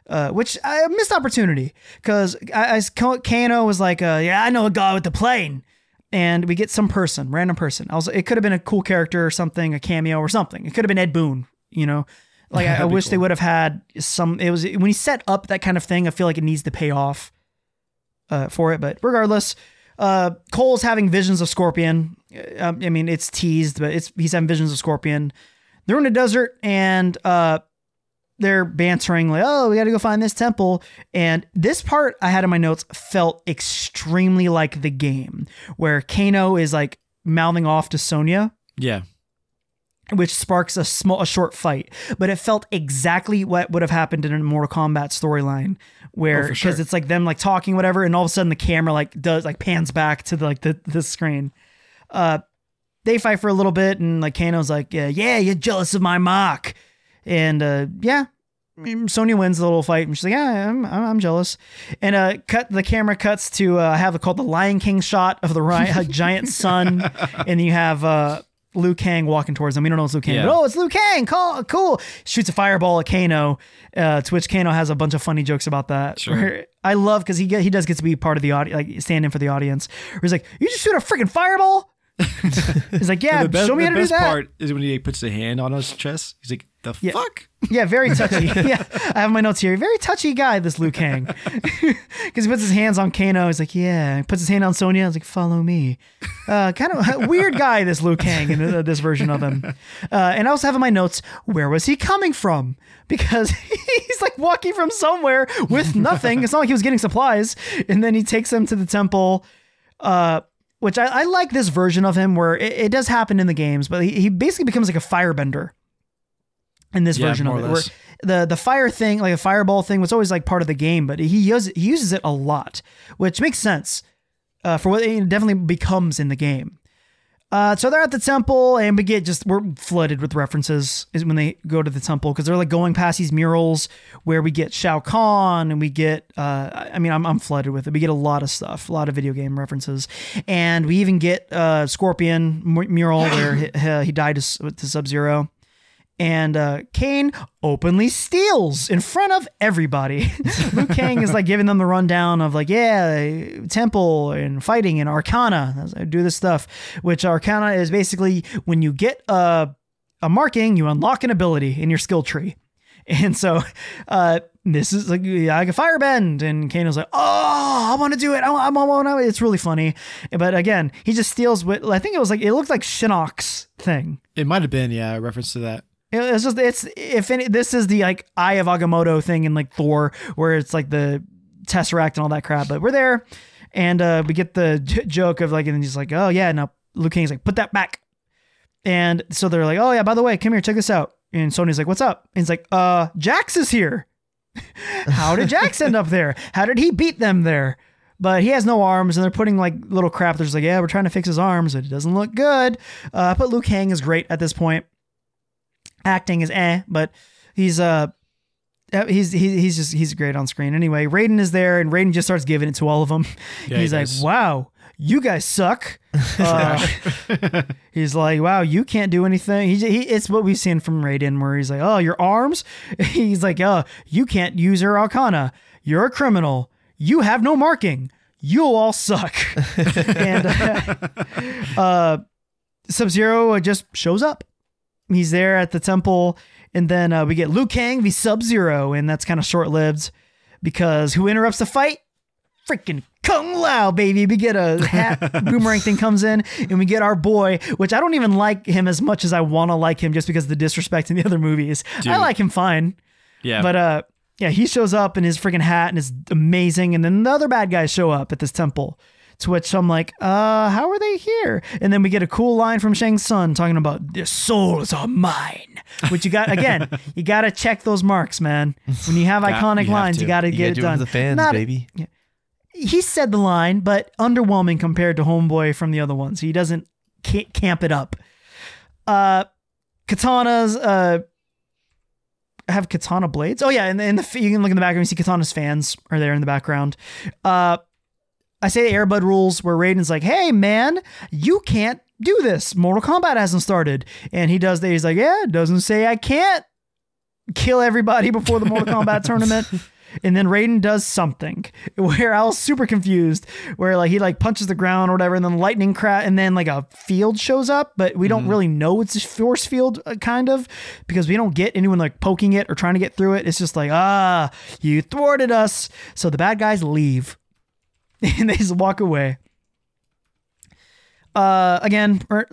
Uh, which I missed opportunity because I, I Kano was like, uh, "Yeah, I know a guy with the plane," and we get some person, random person. I was, it could have been a cool character or something, a cameo or something. It could have been Ed Boon, you know. Like I, I wish they would have had some. It was when he set up that kind of thing. I feel like it needs to pay off uh, for it. But regardless, uh, Cole's having visions of Scorpion. Uh, I mean, it's teased, but it's he's having visions of Scorpion. They're in the desert and uh, they're bantering like, "Oh, we got to go find this temple." And this part I had in my notes felt extremely like the game, where Kano is like mouthing off to Sonya Yeah. which sparks a small a short fight but it felt exactly what would have happened in a mortal kombat storyline where Oh, because sure. it's like them like talking whatever and all of a sudden the camera like does like pans back to the, like the, the screen uh they fight for a little bit and like kano's like yeah, yeah you're jealous of my mark and uh yeah Sonya wins the little fight, and she's like, "Yeah, I'm, I'm I'm jealous." And uh, cut the camera cuts to uh, have it called the Lion King shot of the ri- a giant sun, and you have uh, Liu Kang walking towards them. We don't know it's Liu Kang, Yeah. but oh, it's Liu Kang. Cool, cool. Shoots a fireball at Kano, uh, to which Kano has a bunch of funny jokes about that. Sure. I love because he get, he does get to be part of the audience, like stand in for the audience. Where he's like, "You just shoot a freaking fireball." he's like, "Yeah, best, show me how to do that. The best part is when he puts a hand on his chest. He's like, the Yeah. fuck? Yeah, very touchy. yeah, I have my notes here. Very touchy guy, this Liu Kang, because he puts his hands on Kano. He's like, yeah. He puts his hand on Sonya. He's like, follow me. Uh, kind of weird guy, this Liu Kang, in uh, this version of him. Uh, and I also have in my notes, where was he coming from? Because he's like walking from somewhere with nothing. It's not like he was getting supplies. And then he takes them to the temple. Uh, which I, I like this version of him where it, it does happen in the games, but he, he basically becomes like a firebender in this Yeah, version of it. Where the the fire thing, like a fireball thing, was always like part of the game, but he uses he uses it a lot, which makes sense uh, for what it definitely becomes in the game. Uh, so they're at the temple, and we get just we're flooded with references is when they go to the temple because they're like going past these murals where we get Shao Kahn and we get uh, I mean I'm I'm flooded with it. We get a lot of stuff, a lot of video game references, and we even get uh, Scorpion mural where he, he died to, to Sub Zero and uh, Kano openly steals in front of everybody. Liu Kang is like giving them the rundown of like, yeah, temple and fighting and Arcana. I do this stuff, which Arcana is basically when you get a a marking, you unlock an ability in your skill tree. And so, uh, this is like, I can firebend. And Kano's like, oh, I want to do it. I, I want. It's really funny. But again, he just steals with, I think it was like, it looked like Shinnok's thing. It might have been, yeah, a reference to that. It's just it's if any this is the like Eye of Agamotto thing in like Thor where it's like the Tesseract and all that crap. But we're there, and uh, we get the j- joke of like, and he's like, oh yeah, no, Liu Kang's like, put that back, and so they're like, oh yeah, by the way, come here, check this out. And Sonya's like, what's up? And he's like, uh, Jax is here. How did Jax end up there? How did he beat them there? But he has no arms, and they're putting like little crap. They're just like, yeah, we're trying to fix his arms, but it doesn't look good. Uh, but Liu Kang is great at this point acting is eh, but he's uh uh, he's he, he's just he's great on screen. Anyway, Raiden is there, and Raiden just starts giving it to all of them. Yeah, he's he like. "Wow, you guys suck." Uh, he's like, "Wow, you can't do anything." He, he it's what we've seen from Raiden, where he's like, "Oh, your arms." He's like, "Oh, you can't use your Arcana. You're a criminal. You have no marking. You'll all suck." and uh, uh, Sub Zero just shows up. He's there at the temple, and then uh, we get Liu Kang v Sub Zero, and that's kind of short lived because who interrupts the fight? Freaking Kung Lao, baby. We get a hat boomerang thing comes in, and we get our boy, which I don't even like him as much as I want to like him just because of the disrespect in the other movies. I like him fine. Yeah. But uh yeah, he shows up in his freaking hat and is amazing. And then the other bad guys show up at this temple. To which I'm like, uh, how are they here? And then we get a cool line from Shang Tsung talking about their souls are mine. Which you got again, you gotta check those marks, man. When you have iconic you have lines, to. you gotta You get gotta it do it done. for the fans, Not- baby. He said the line, but underwhelming compared to Homeboy from the other ones. He doesn't ca- camp it up. Uh katanas uh have katana blades. Oh yeah, and in the you can look in the background. You see Kitana's fans are there in the background. Uh, I say the Air Bud rules where Raiden's like, "Hey man, you can't do this. Mortal Kombat hasn't started," and he does that. He's like, "Yeah, it doesn't say I can't kill everybody before the Mortal Kombat tournament." And then Raiden does something where I was super confused, where like he like punches the ground or whatever, and then lightning crash, and then like a field shows up, but we don't really know it's a force field, uh, kind of, because we don't get anyone like poking it or trying to get through it. It's just like ah, you thwarted us. So the bad guys leave, and they just walk away. Uh, again, we're,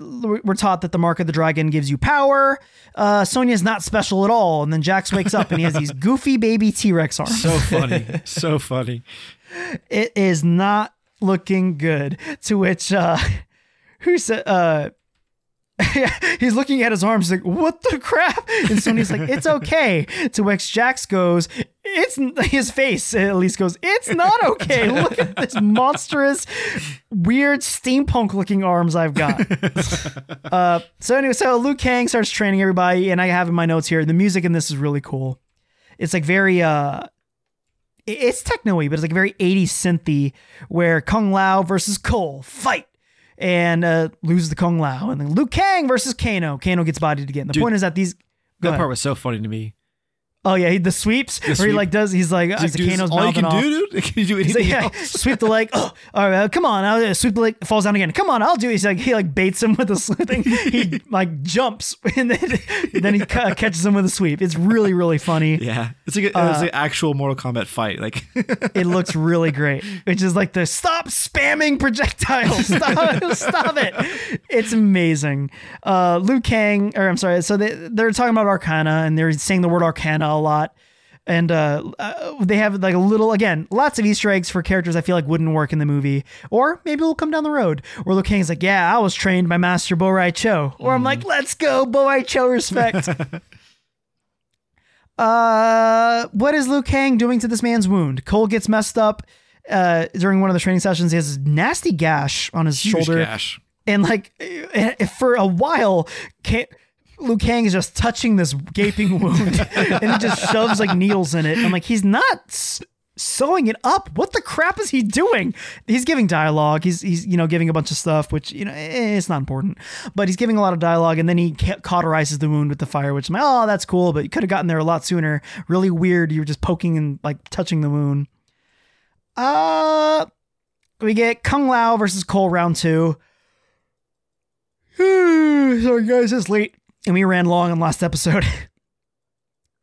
we're taught that the mark of the dragon gives you power. Uh, Sonya's not special at all. And then Jax wakes up and he has these goofy baby T Rex arms. So funny. so funny. it is not looking good. To which, uh, who said, uh, he's looking at his arms like, what the crap? And Sonya's like, it's okay. To which Jax goes, it's his face at least goes, it's not okay. Look at this monstrous, weird steampunk looking arms I've got. uh, so anyway, so Liu Kang starts training everybody, and I have in my notes here, the music in this is really cool. It's like very, uh, it's techno-y, but it's like very 80s synthy where Kung Lao versus Cole fight and uh, loses the Kung Lao. And then Liu Kang versus Kano. Kano gets bodied again. The Dude, point is that these. Go That ahead. part was so funny to me. Oh yeah, he, the sweeps where he like does. He's like, uh, Dude, dude, Kano's all you can off. do, dude? Can you do anything like, yeah, else? sweep the leg. Oh, all right, come on. I'll sweep the leg. Falls down again. Come on, I'll do it. He's like, he like baits him with a sweep thing. He like jumps and then then he ca- catches him with a sweep. It's really really funny. Yeah, it's like a, Uh, it's an actual Mortal Kombat fight. Like, It looks really great. Which is like the stop spamming projectiles. Stop, stop it. It's amazing. Uh, Liu Kang, or I'm sorry. So they they're talking about Arcana and they're saying the word Arcana a lot. And uh, uh, they have like a little, again, lots of Easter eggs for characters I feel like wouldn't work in the movie. Or maybe will come down the road. Where Liu Kang's like, yeah, I was trained by Master Bo Rai Cho. Or I'm like, let's go, Bo Rai Cho respect. uh, what is Liu Kang doing to this man's wound? Cole gets messed up uh, during one of the training sessions. He has a nasty gash on his Huge shoulder. gash. And like eh, for a while, Ka- Liu Kang is just touching this gaping wound and he just shoves like needles in it. I'm like, he's not sewing it up. What the crap is he doing? He's giving dialogue. He's he's you know giving a bunch of stuff, which you know eh, it's not important, but he's giving a lot of dialogue, and then he ca- cauterizes the wound with the fire, which I'm like, oh, that's cool, but you could have gotten there a lot sooner. Really weird. You were just poking and like touching the wound. Uh, we get Kung Lao versus Cole round two. Sorry guys, it's late and we ran long on last episode.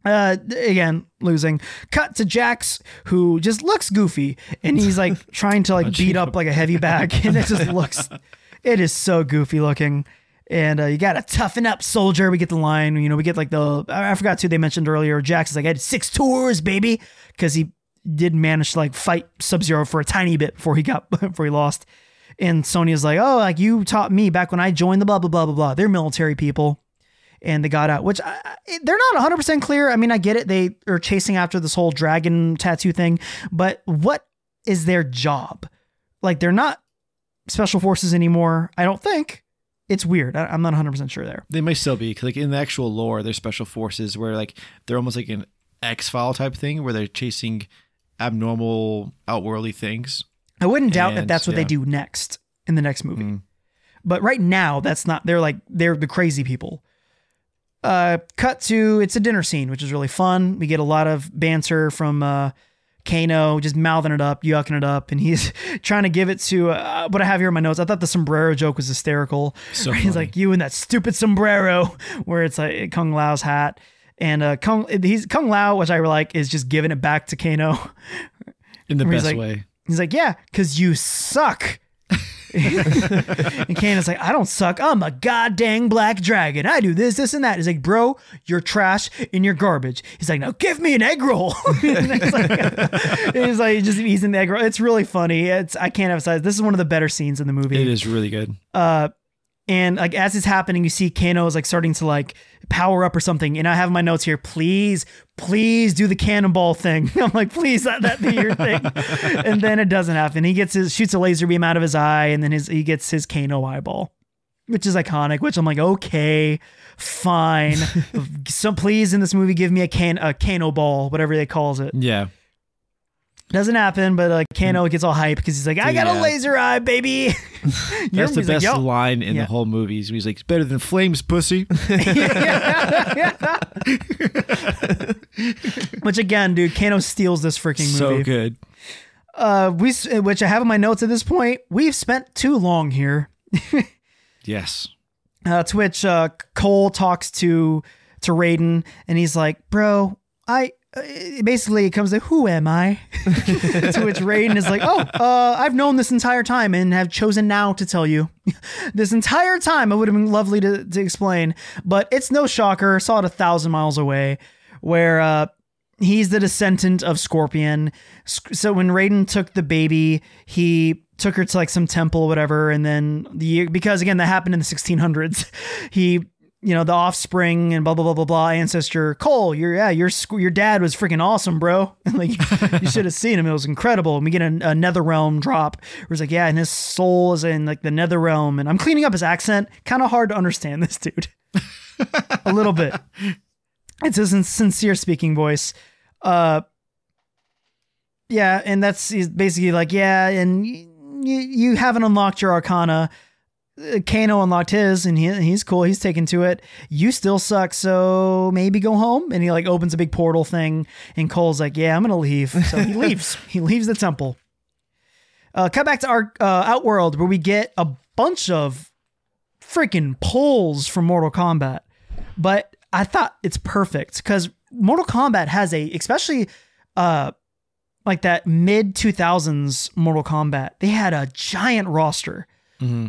Uh, again, losing. Cut to Jax, who just looks goofy, and he's like trying to like beat up like a heavy bag, and it just looks, it is so goofy looking. And uh, you gotta toughen up, soldier. We get the line, you know, we get like the I forgot too. They mentioned earlier. Jax is like, I had six tours, baby, because he did manage to like fight Sub Zero for a tiny bit before he got before he lost. And Sonya's like, oh, like you taught me back when I joined the blah blah blah blah blah. They're military people, and they got out, which I, they're not 100 percent clear. I mean, I get it. They are chasing after this whole dragon tattoo thing, but what is their job? Like, they're not special forces anymore. I don't think. It's weird. I, I'm not 100 percent sure there. They may still be like in the actual lore, they're special forces where like they're almost like an X file type thing where they're chasing abnormal, outworldly things. I wouldn't doubt that that's what they do next in the next movie. Mm. But right now, that's not. They're like they're the crazy people. Uh, cut to it's a dinner scene, which is really fun. We get a lot of banter from uh, Kano, just mouthing it up, yucking it up, and he's trying to give it to uh, what I have here in my notes. I thought the sombrero joke was hysterical. So He's funny. like you and that stupid sombrero, where it's like Kung Lao's hat. And uh, Kung, he's Kung Lao, which I like, is just giving it back to Kano. In the best like- way. He's like, yeah, because you suck. and Kano's like, I don't suck. I'm a goddamn black dragon. I do this, this, and that. He's like, bro, you're trash and you're garbage. He's like, now give me an egg roll. He's like, he's like, just eating the egg roll. It's really funny. It's I can't emphasize. This is one of the better scenes in the movie. It is really good. Uh, and like as it's happening, you see Kano is like starting to like power up or something. And I have my notes here, please, please do the cannonball thing. I'm like, please let that be your thing. and then it doesn't happen. He gets his shoots a laser beam out of his eye, and then his he gets his Kano eyeball. which is iconic. Which I'm like, okay, fine. so please, in this movie, give me a can a Kano ball, whatever they calls it. Yeah. Doesn't happen, but uh, Kano gets all hype because he's like, I got a laser eye, baby. That's the like, best "Yo." line in Yeah. the whole movie. He's like, it's better than flames, pussy. Which again, dude, Kano steals this freaking movie. so good. Uh, we, s- which I have in my notes at this point. We've spent too long here. Yes. Uh, to which uh, Cole talks to to Raiden, and he's like, "Bro, I." uh, Basically, it comes to who am I? to which Raiden is like, "Oh, uh, I've known this entire time and have chosen now to tell you. this entire time, it would have been lovely to, to explain, but it's no shocker. Saw it a thousand miles away, where uh, he's the descendant of Scorpion. So when Raiden took the baby, he took her to like some temple or whatever, and then the because again that happened in the 1600s, he you know the offspring and blah blah blah blah blah ancestor Cole, your yeah your your dad was freaking awesome, bro. like you should have seen him; it was incredible. And we get a, a nether realm drop where it's like yeah, and his soul is in like the nether realm, and I'm cleaning up his accent. Kind of hard to understand this dude, a little bit. It's his sincere speaking voice. Uh, yeah, and that's he's basically like, yeah, and you, you haven't unlocked your arcana. Kano unlocked his, and he, he's cool. He's taken to it. You still suck, so maybe go home. And he like opens a big portal thing, and Cole's like, yeah, I'm gonna leave. So he leaves. he leaves the temple. Uh, cut back to our uh, Outworld, where we get a bunch of freaking pulls from Mortal Kombat. But I thought it's perfect because Mortal Kombat has a, especially uh, like that mid 2000s Mortal Kombat, they had a giant roster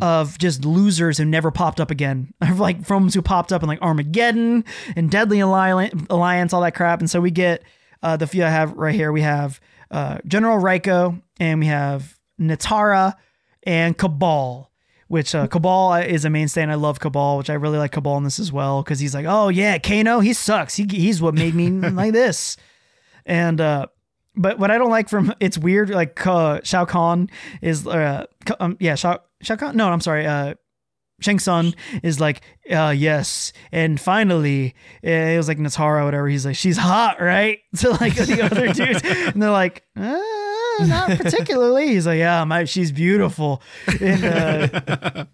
of just losers who never popped up again. like from who popped up in like Armageddon and Deadly Alliance, Alliance all that crap. And so we get uh, the few I have right here. We have uh, General Reiko and we have Nitara and Kabal. Which uh, Kabal is a mainstay, and I love Kabal, which I really like Kabal in this as well because he's like, oh yeah, Kano, he sucks. He, he's what made me like this. And uh, but what I don't like from it's weird like uh, Shao Kahn is uh um, yeah Shao Shao Kahn? No I'm sorry uh Shang Tsung is like uh yes. And finally eh, it was like Nitara or whatever he's like she's hot right? To like the other dudes and they're like uh, not particularly. He's like yeah my she's beautiful. And uh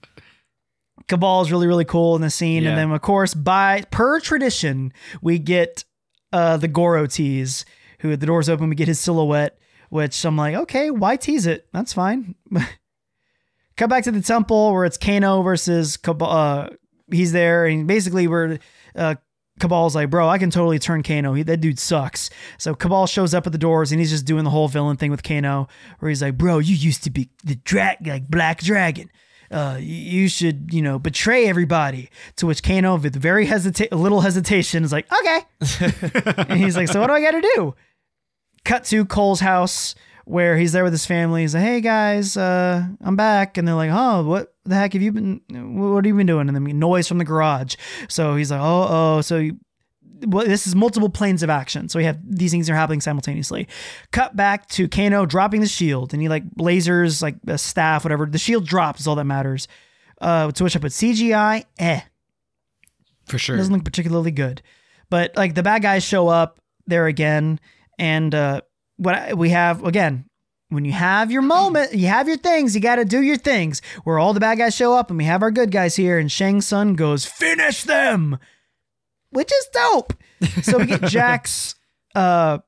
Kabal is really really cool in the scene. Yeah. and then of course by per tradition we get uh the Goro tease who the doors open we get his silhouette which I'm like okay why tease it that's fine cut back to the temple where it's Kano versus Kabal uh he's there and basically we're uh Kabal's like, bro, I can totally turn Kano. He, that dude sucks. So Kabal shows up at the doors and he's just doing the whole villain thing with Kano, where he's like, bro, you used to be the drag, like Black Dragon. Uh, you should, you know, betray everybody. To which Kano, with very hesita- little hesitation, is like, okay. and he's like, so what do I got to do? Cut to Cole's house where he's there with his family. He's like, hey guys, uh, I'm back. And they're like, oh, what the heck have you been, what have you been doing? And then noise from the garage. So he's like, oh, oh, so you, well, this is multiple planes of action. So we have these things are happening simultaneously. Cut back to Kano dropping the shield, and he like lasers like a staff, whatever. The shield drops is all that matters. Uh, to which I put CGI, eh, For sure. doesn't look particularly good. But like the bad guys show up there again, and uh, what I, we have again. When you have your moment, you have your things, you got to do your things. Where all the bad guys show up and we have our good guys here, and Shang Tsung goes, finish them, which is dope. So we get Jax. Uh,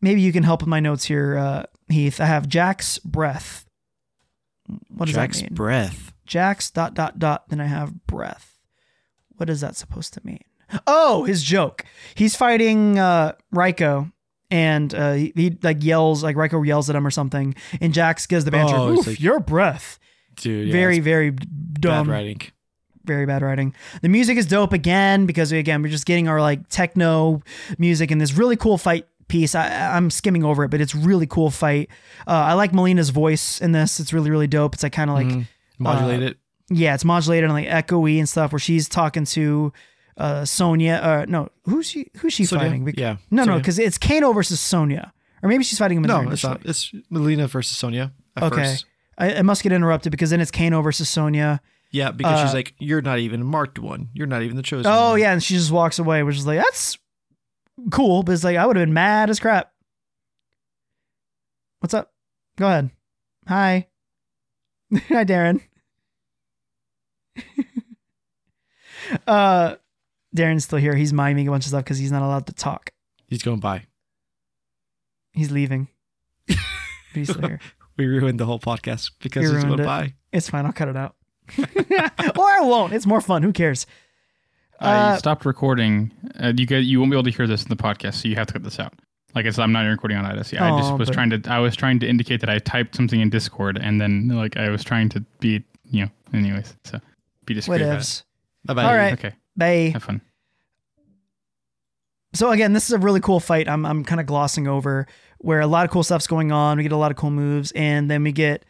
maybe you can help with my notes here, uh, Heath. I have Jax breath. What does Jax that mean? breath. Jax dot dot dot. Then I have breath. What is that supposed to mean? Oh, his joke. He's fighting uh, Reiko, and uh, he, he like yells like Reiko yells at him or something, and Jax gives the banter. Oh, Oof, like- your breath. Dude. yeah, very very bad dumb writing. very bad writing. The music is dope again because we, again we're just getting our like techno music and this really cool fight piece. I, I'm skimming over it, but it's really cool fight. Uh, I like Mileena's voice in this. It's really really dope. It's like kind of like Mhm. Modulate uh, yeah, it's modulated and like echoey and stuff where she's talking to uh Sonya. Uh, no, who's she? Who's she Sonya, fighting? Bec- yeah, no, no, because it's Kano versus Sonya, or maybe she's fighting him. In No, it's not. It's Mileena versus Sonya. Okay. First. I, I must get interrupted because then it's Kano versus Sonya, Yeah, because Uh, she's like, you're not even a marked one. You're not even the chosen. Oh one. yeah, and she just walks away, which is like that's cool, but it's like I would have been mad as crap. What's up? Go ahead. Hi. Hi, Darren. uh, Darren's still here. He's miming a bunch of stuff because he's not allowed to talk. He's going by. He's leaving. but he's still here. We ruined the whole podcast because You he's going it. by. It's fine. I'll cut it out. or I won't. It's more fun. Who cares? I Uh, stopped recording. Uh, you get, you won't be able to hear this in the podcast, so you have to cut this out. Like I said, I'm not recording on Odyssey. I just Oh, was but- trying to. I was trying to indicate that I typed something in Discord, and then like I was trying to be, you know. Anyways, so be discreet about. Whatevs. Bye bye. All right. Okay, Bye. have fun. so again, this is a really cool fight. I'm I'm kind of glossing over where a lot of cool stuff's going on. We get a lot of cool moves, and then we get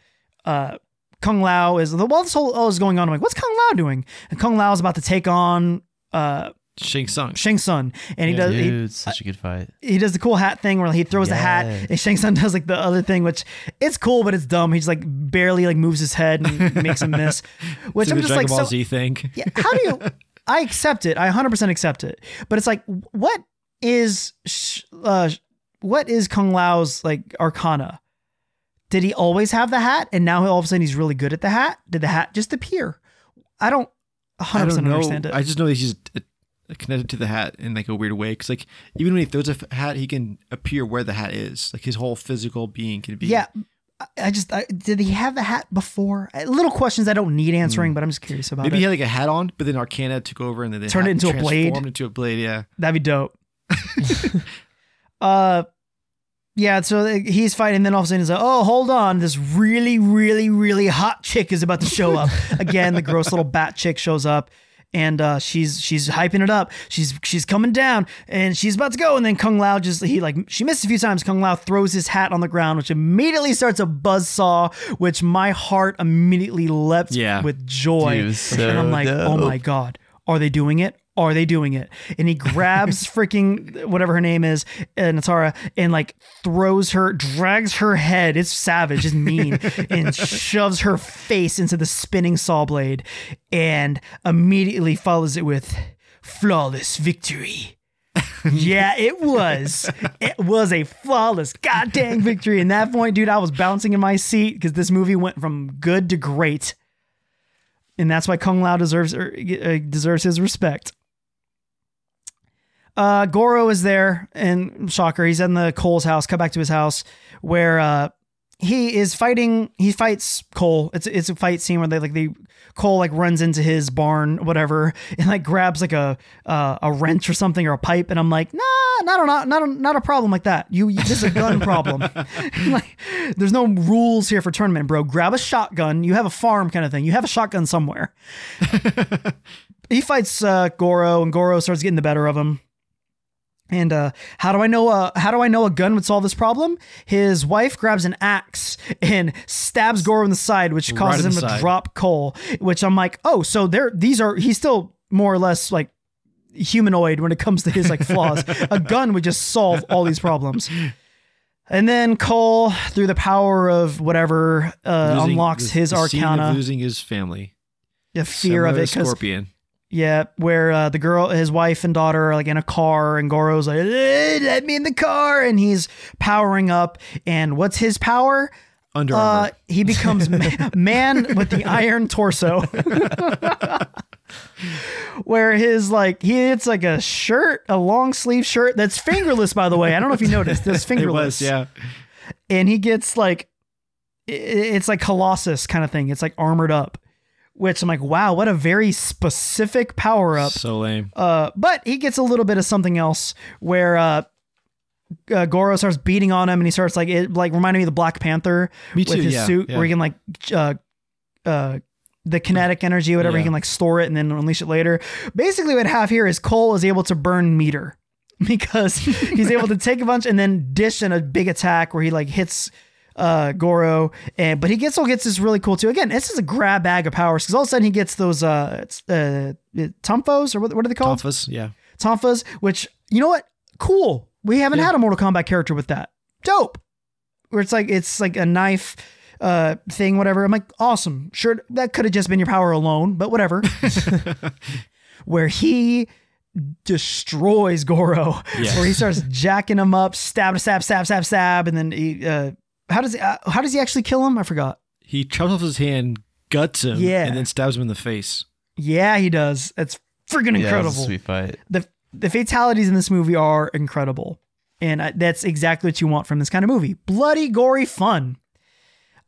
uh Kung Lao is the while this whole all is going on. I'm like, what's Kung Lao doing? And Kung Lao is about to take on uh Shang Tsung. Shang Tsung, and he does he, such a good fight. he does the cool hat thing where he throws the hat, and Shang Tsung does like the other thing, which it's cool, but it's dumb. He just like barely like moves his head and makes him miss. Which See I'm just Dragon like, Ball so, Z thing. yeah, how do you? I accept it. I 100% accept it. But it's like, what is uh, what is Kung Lao's like arcana? Did he always have the hat, and now all of a sudden he's really good at the hat? Did the hat just appear? I don't 100% I don't understand it. I just know that he's uh, connected to the hat in like a weird way. Because like even when he throws a hat, he can appear where the hat is. Like his whole physical being can be. yeah. I- just I, did he have the hat before? Uh, Little questions I don't need answering, but I'm just curious about. Maybe it. he had like a hat on, but then Arcana took over and then the Turned it into a blade? transformed into a blade. Yeah. That'd be dope. uh, yeah. So he's fighting, then all of a sudden he's like, "Oh, hold on! This really, really, really hot chick is about to show up." Again, the gross little bat chick shows up, and uh, she's she's hyping it up. She's she's coming down, and she's about to go, and then Kung Lao just he like she missed a few times. Kung Lao throws his hat on the ground, which immediately starts a buzz saw, which my heart immediately leapt Yeah. with joy, Dude, was and I'm so like, "Oh my god, are they doing it? Are they doing it? And he grabs freaking whatever her name is, uh, Nitara, and like throws her, drags her head. It's savage, it's mean, and shoves her face into the spinning saw blade, and immediately follows it with flawless victory. yeah, it was. It was a flawless goddamn victory. And that point, dude, I was bouncing in my seat because this movie went from good to great and that's why Kung Lao deserves er, uh, deserves his respect. Uh, Goro is there, and shocker, he's in the Cole's house. Come back to his house where uh, he is fighting. He fights Cole. It's it's a fight scene where they like they Cole like runs into his barn, whatever, and like grabs like a uh, a wrench or something or a pipe, and I'm like, nah, not a not not a, not a problem like that. You this is a gun problem. like, there's no rules here for tournament, bro. Grab a shotgun. You have a farm kind of thing. You have a shotgun somewhere. he fights uh, Goro, and Goro starts getting the better of him. And uh, how do I know? Uh, how do I know a gun would solve this problem? His wife grabs an axe and stabs Goro in the side, which causes in him to side. drop Cole. Which I'm like, oh, so there. These are. He's still more or less like humanoid when it comes to his like flaws. a gun would just solve all these problems. And then Cole, through the power of whatever, uh, Losing- unlocks the- his the arcana. losing his family. The fear of it, to 'cause- Scorpion. Yeah, where uh, the girl, his wife and daughter are like in a car, and Goro's like, "Eh, "Let me in the car," and he's powering up. And what's his power? Under Uh, he becomes ma- man with the iron torso. Where his like he it's like a shirt, a long sleeve shirt that's fingerless. By the way, I don't know if you noticed. It's it fingerless was, yeah. and he gets like it's like colossus kind of thing it's like armored up which i'm like wow what a very specific power up So lame. uh but he gets a little bit of something else where uh uh, Goro starts beating on him, and he starts like it, like reminding me of the Black Panther Me with too, his yeah, suit, yeah. where he can like, uh, uh, the kinetic energy, whatever, he can like store it and then unleash it later. Basically, what I have here is Cole is able to burn meter because he's able to take a bunch and then dish in a big attack where he like hits uh Goro and but he gets all gets this really cool too. Again, this is a grab bag of powers because all of a sudden he gets those uh uh tumfos or what, what are they called? Tonfas, yeah. Tonfas, which you know what? Cool. We haven't Yeah. had a Mortal Kombat character with that. Dope. Where it's like it's like a knife uh, thing, whatever. I'm like, awesome. Sure, that could have just been your power alone, but whatever. Where he destroys Goro, Yes. where he starts jacking him up, stab, stab, stab, stab, stab, and then he, uh, how does he, uh, how does he actually kill him? I forgot. He chops off his hand, guts him, Yeah. and then stabs him in the face. Yeah, he does. It's freaking Yeah, incredible. a sweet fight. the the fatalities in this movie are incredible, and I, that's exactly what you want from this kind of movie: bloody, gory fun.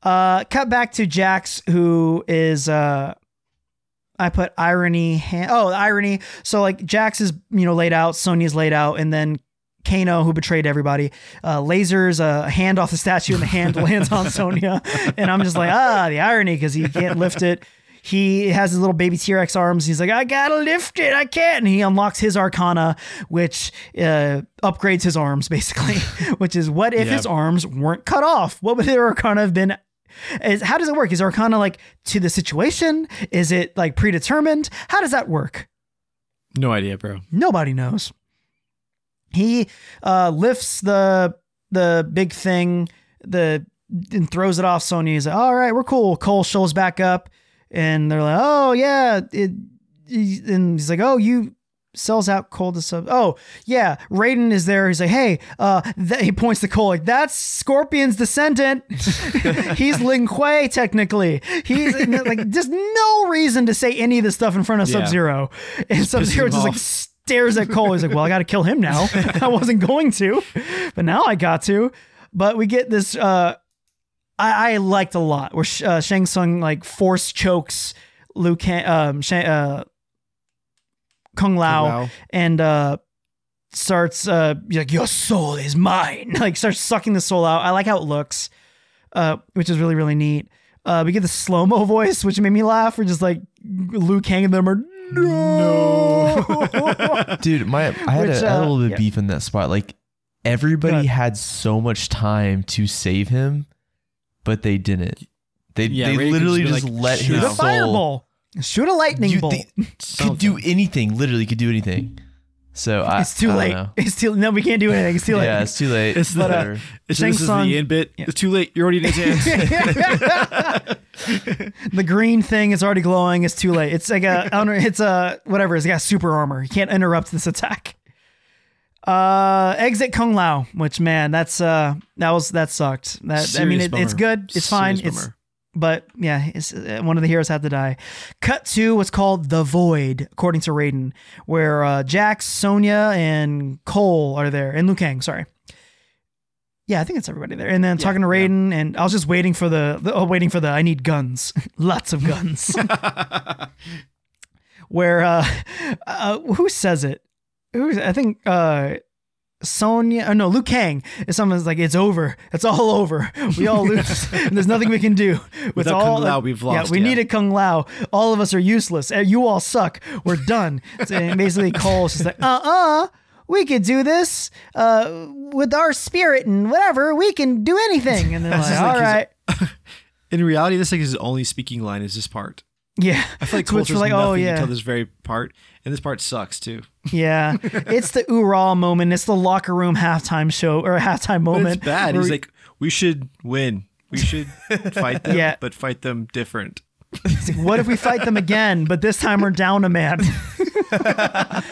Uh, cut back to Jax, who is uh, I put irony. Han- oh, irony. So like Jax is you know laid out, Sonya's laid out, and then. Kano, who betrayed everybody, uh, lasers a hand off the statue and the hand lands on Sonya. And I'm just like, ah, the irony because he can't lift it. He has his little baby T Rex arms. He's like, I gotta lift it. I can't. And he unlocks his Arcana, which uh, upgrades his arms basically. which is what if Yeah. his arms weren't cut off? What would their Arcana have been? Is, how does it work? Is Arcana like to the situation? Is it like predetermined? How does that work? No idea, bro. Nobody knows. He uh, lifts the the big thing, the and throws it off Sonya. He's like, "All right, we're cool." Cole shows back up, and they're like, "Oh yeah," it, and he's like, "Oh, you." Sells out Cole to sub. Oh yeah, Raiden is there. He's like, hey, uh, th- he points to Cole like that's Scorpion's descendant. He's Lin Kuei technically. He's like just no reason to say any of this stuff in front of Yeah. Sub Zero, and Sub Zero just like. Stares at Cole. He's like, well, I got to kill him now. I wasn't going to, but now I got to. But we get this. Uh, I, I liked a lot where uh, Shang Tsung like force chokes Liu Kang, um, Shang, uh, Kung Lao, Lao. and uh, starts uh, like your soul is mine. like starts sucking the soul out. I like how it looks, uh, which is really really neat. Uh, we get the slow mo voice, which made me laugh. We're just like Liu Kang and them are no. Dude, my I had, Which, a, I had a uh, little bit yeah. beef in that spot. Like everybody Good. had so much time to save him, but they didn't. They Yeah, they Raiden literally just just like, let shoot his Shoot a soul. fireball. Shoot a lightning You- bolt. could do anything. Literally could do anything. So I, it's too I don't late. know. It's too no. We can't do anything. It's too late. Yeah, it's too late. It's But, uh, It's, Shang this is Tsung- the end bit. Yeah. It's too late. You're already in his hands. the green thing is already glowing. It's too late. It's like a don't it's a whatever. It's got super armor. You can't interrupt this attack. Uh, exit Kung Lao, which man, that's uh, that was that sucked. That I mean, it, it's good. It's fine. Serious It's bummer. But yeah, uh, one of the heroes had to die. Cut to what's called the Void, according to Raiden, where uh, Jax, Sonya, and Cole are there, and Liu Kang. Sorry. Yeah, I think it's everybody there. And then talking to Raiden, and I was just waiting for the, the oh, waiting for the I need guns, lots of guns. where uh, uh, who says it? Who I think uh. Sonya, or no, Liu Kang is someone's like, it's over. It's all over. We all lose. and there's nothing we can do. It's Without all, Kung Lao, we've lost. Yeah, we yeah. needed Kung Lao. All of us are useless. Uh, You all suck. We're done. So, and basically, Cole's just like, uh uh we could do this uh, with our spirit and whatever. We can do anything. And they're like, all like right. in reality, this like his only speaking line is this part. Yeah. I feel like So it's like, nothing oh, yeah. until this very part, and this part sucks too. Yeah. it's the oorah moment. It's the locker room halftime show or halftime But moment. it's bad. He's we- like, we should win. We should fight them, Yeah. but fight them different. what if we fight them again, but this time we're down a man?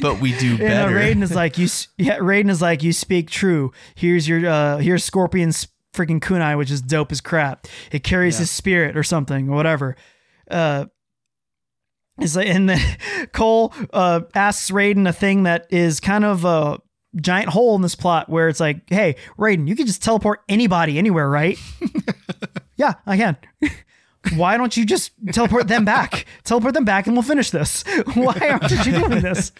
But we do And uh, better. Raiden is like, you. Yeah, Raiden is like, you speak true. Here's your. uh Here's Scorpion's freaking kunai, which is dope as crap. It carries his spirit or something or whatever. Uh, like, and then Cole uh asks Raiden a thing that is kind of a giant hole in this plot where it's like, hey, Raiden, you can just teleport anybody anywhere, right? yeah, I can. Why don't you just teleport them back? Teleport them back and we'll finish this. Why aren't you doing this?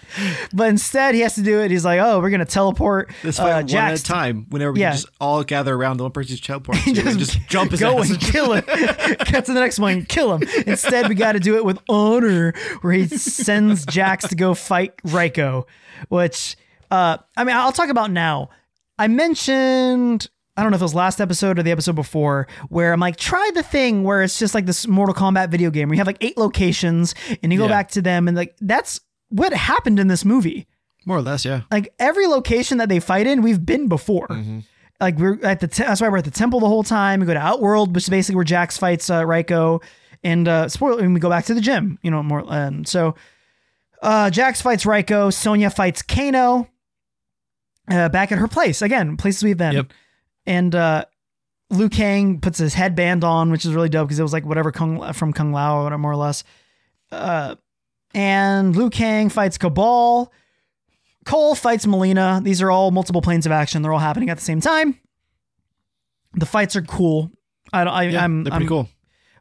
But instead, he has to do it. He's like, oh, we're going to teleport Let's uh, one at a time. Whenever we Yeah. just all gather around the one person's teleport, to, and just jump his go ass. and kill him. Cut to the next one, kill him. Instead, we got to do it with honor, where he sends Jax to go fight Reiko. Which, uh, I mean, I'll talk about now. I mentioned. I don't know if it was last episode or the episode before, where I'm like, try the thing where it's just like this Mortal Kombat video game where you have like eight locations and you go Yeah. back to them, and like that's what happened in this movie More or less, yeah. like every location that they fight in, we've been before. Mm-hmm. like we're at the te- that's why we're at the temple the whole time. We go to Outworld, which is basically where Jax fights uh, Reiko, and uh, spoiler, and we go back to the gym. You know more. And so uh, Jax fights Reiko. Sonya fights Kano. Uh, back at her place again, places we've been. Yep. And uh, Liu Kang puts his headband on, which is really dope because it was like whatever Kung, from Kung Lao, or whatever, more or less. Uh, and Liu Kang fights Kabal. Cole fights Mileena. These are all multiple planes of action. They're all happening at the same time. The fights are cool. I, don't- I, Yeah, I'm, they're pretty I'm- cool.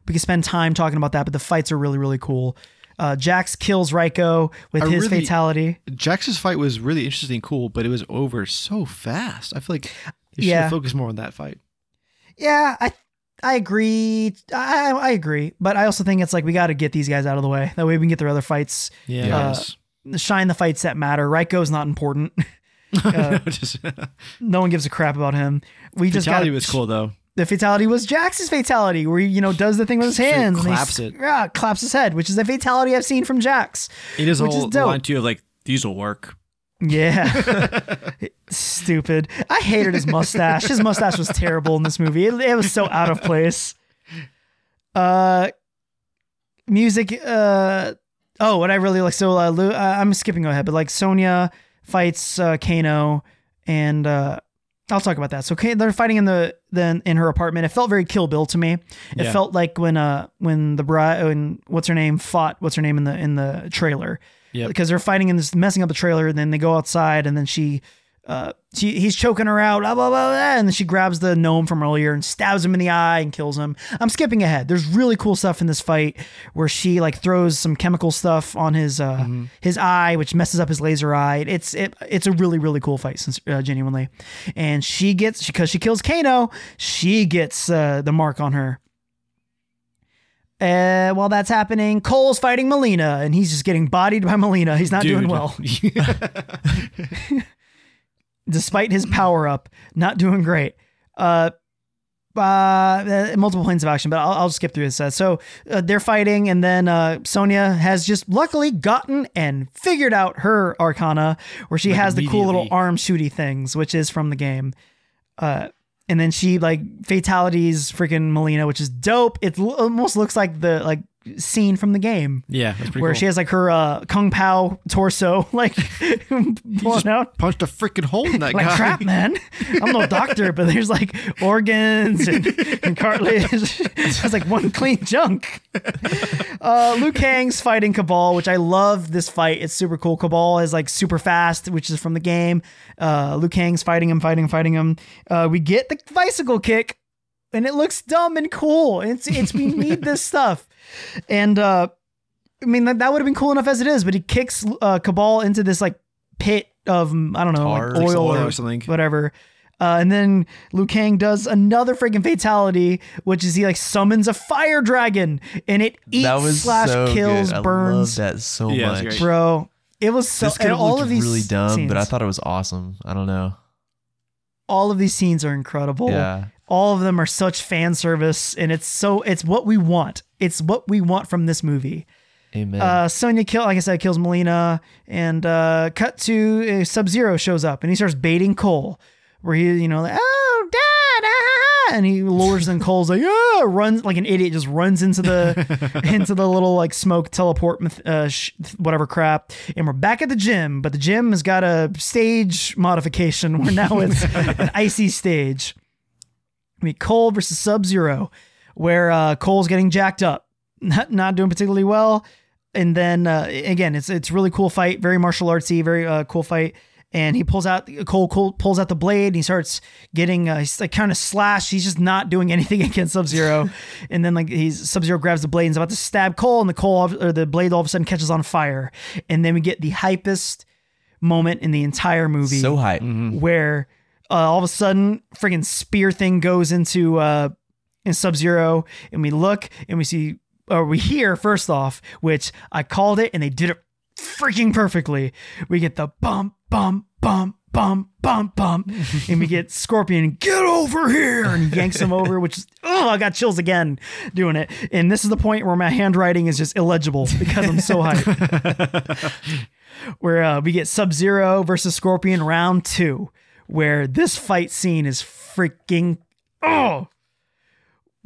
We can spend time talking about that, but the fights are really, really cool. Uh, Jax kills Reiko with I his really- fatality. Jax's fight was really interesting, cool, but it was over so fast. I feel like you should Yeah. have focused more on that fight. Yeah, I I agree. I I agree, but I also think it's like we got to get these guys out of the way. That way we can get their other fights. Yeah. Uh, shine the fights that matter. Reiko's not important. Uh, Just- no one gives a crap about him. We just got Fatality was cool though. The fatality was Jax's fatality, where he you know does the thing with his hands, and he claps s- it. yeah, claps his head, which is a fatality I've seen from Jax. It is does a which is whole line too of like these will work. Yeah. Stupid. I hated his mustache. His mustache was terrible in this movie. It, it was so out of place. Uh music uh oh, what I really like so uh, uh, I'm skipping ahead, but like Sonya fights uh Kano and uh I'll talk about that. So Ka- they're fighting in the then in her apartment. It felt very Kill Bill to me. It Yeah. felt like when uh when the bride when what's her name fought what's her name in the in the trailer Yep. because they're fighting and this messing up the trailer. And then they go outside, and then she, uh, she he's choking her out, blah, blah, blah, blah, and then she grabs the gnome from earlier and stabs him in the eye and kills him. I'm skipping ahead. There's really cool stuff in this fight where she like throws some chemical stuff on his uh his eye, which messes up his laser eye. It's it, it's a really really cool fight, since uh, genuinely, and she gets because she kills Kano, she gets uh, the mark on her. Uh, while that's happening, Cole's fighting Mileena, and he's just getting bodied by Mileena. He's not doing well. Despite his power up, not doing great. Uh, uh, multiple planes of action, but I'll, I'll skip through this. Uh, so uh, they're fighting, and then uh, Sonya has just luckily gotten and figured out her Arcana, where she Like, has the cool little arm shooty things, which is from the game. Uh, and then she like fatalities freaking Mileena, which is dope. It almost looks like the like scene from the game Yeah, that's pretty where cool. she has like her uh, Kung Pao torso like blown out. punched a freaking hole in that Like guy. crap, man. I'm no doctor, but there's like organs and, and cartilage. it's like one clean junk. Uh, Liu Kang's fighting Kabal, which I love this fight. It's super cool. Kabal is like super fast, which is from the game. Uh, Liu Kang's fighting him, fighting him, fighting him. Uh, we get the bicycle kick, and it looks dumb and cool. It's it's we need this stuff, and uh, I mean that, that would have been cool enough as it is, but he kicks uh, Kabal into this like pit of I don't know Tar. like Like oil oil or or something. whatever. Uh, and then Liu Kang does another freaking fatality, which is he like summons a fire dragon and it eats that was slash so kills good. burns. I that so Yeah, much. great. Bro, it was so this and all of these really dumb, but I thought it was awesome. I don't know. all of these scenes are incredible. Yeah. All of them are such fan service, and it's so it's what we want. It's what we want from this movie. Amen. Uh, Sonya kill, like I said, kills Mileena, and uh, cut to uh, Sub Zero shows up, and he starts baiting Cole, where he, you know, like, oh, dad, ah, ah, ah," and he lures, and Cole's like, yeah, runs like an idiot, just runs into the into the little like smoke teleport, uh, sh- whatever crap, and we're back at the gym, but the gym has got a stage modification where now it's an icy stage. I mean, Cole versus Sub Zero, where uh, Cole's getting jacked up, not not doing particularly well. And then uh, again, it's it's a really cool fight, very martial artsy, very uh, cool fight. And he pulls out Cole, Cole pulls out the blade. And he starts getting uh, he's like kind of slashed. He's just not doing anything against Sub Zero. and then like he's Sub Zero grabs the blade and is about to stab Cole, and the Cole or the blade all of a sudden catches on fire. And then we get the hypest moment in the entire movie so hype. where uh, all of a sudden friggin' spear thing goes into uh in Sub Zero, and we look and we see or we hear first off, which I called it, and they did it freaking perfectly. We get the bump, bump, bump. Bump, bump, bump, and we get Scorpion. Get over here, and yanks him over, which is oh, I got chills again doing it. And this is the point where my handwriting is just illegible because I'm so hyped where uh, we get Sub Zero versus Scorpion round two, where this fight scene is freaking oh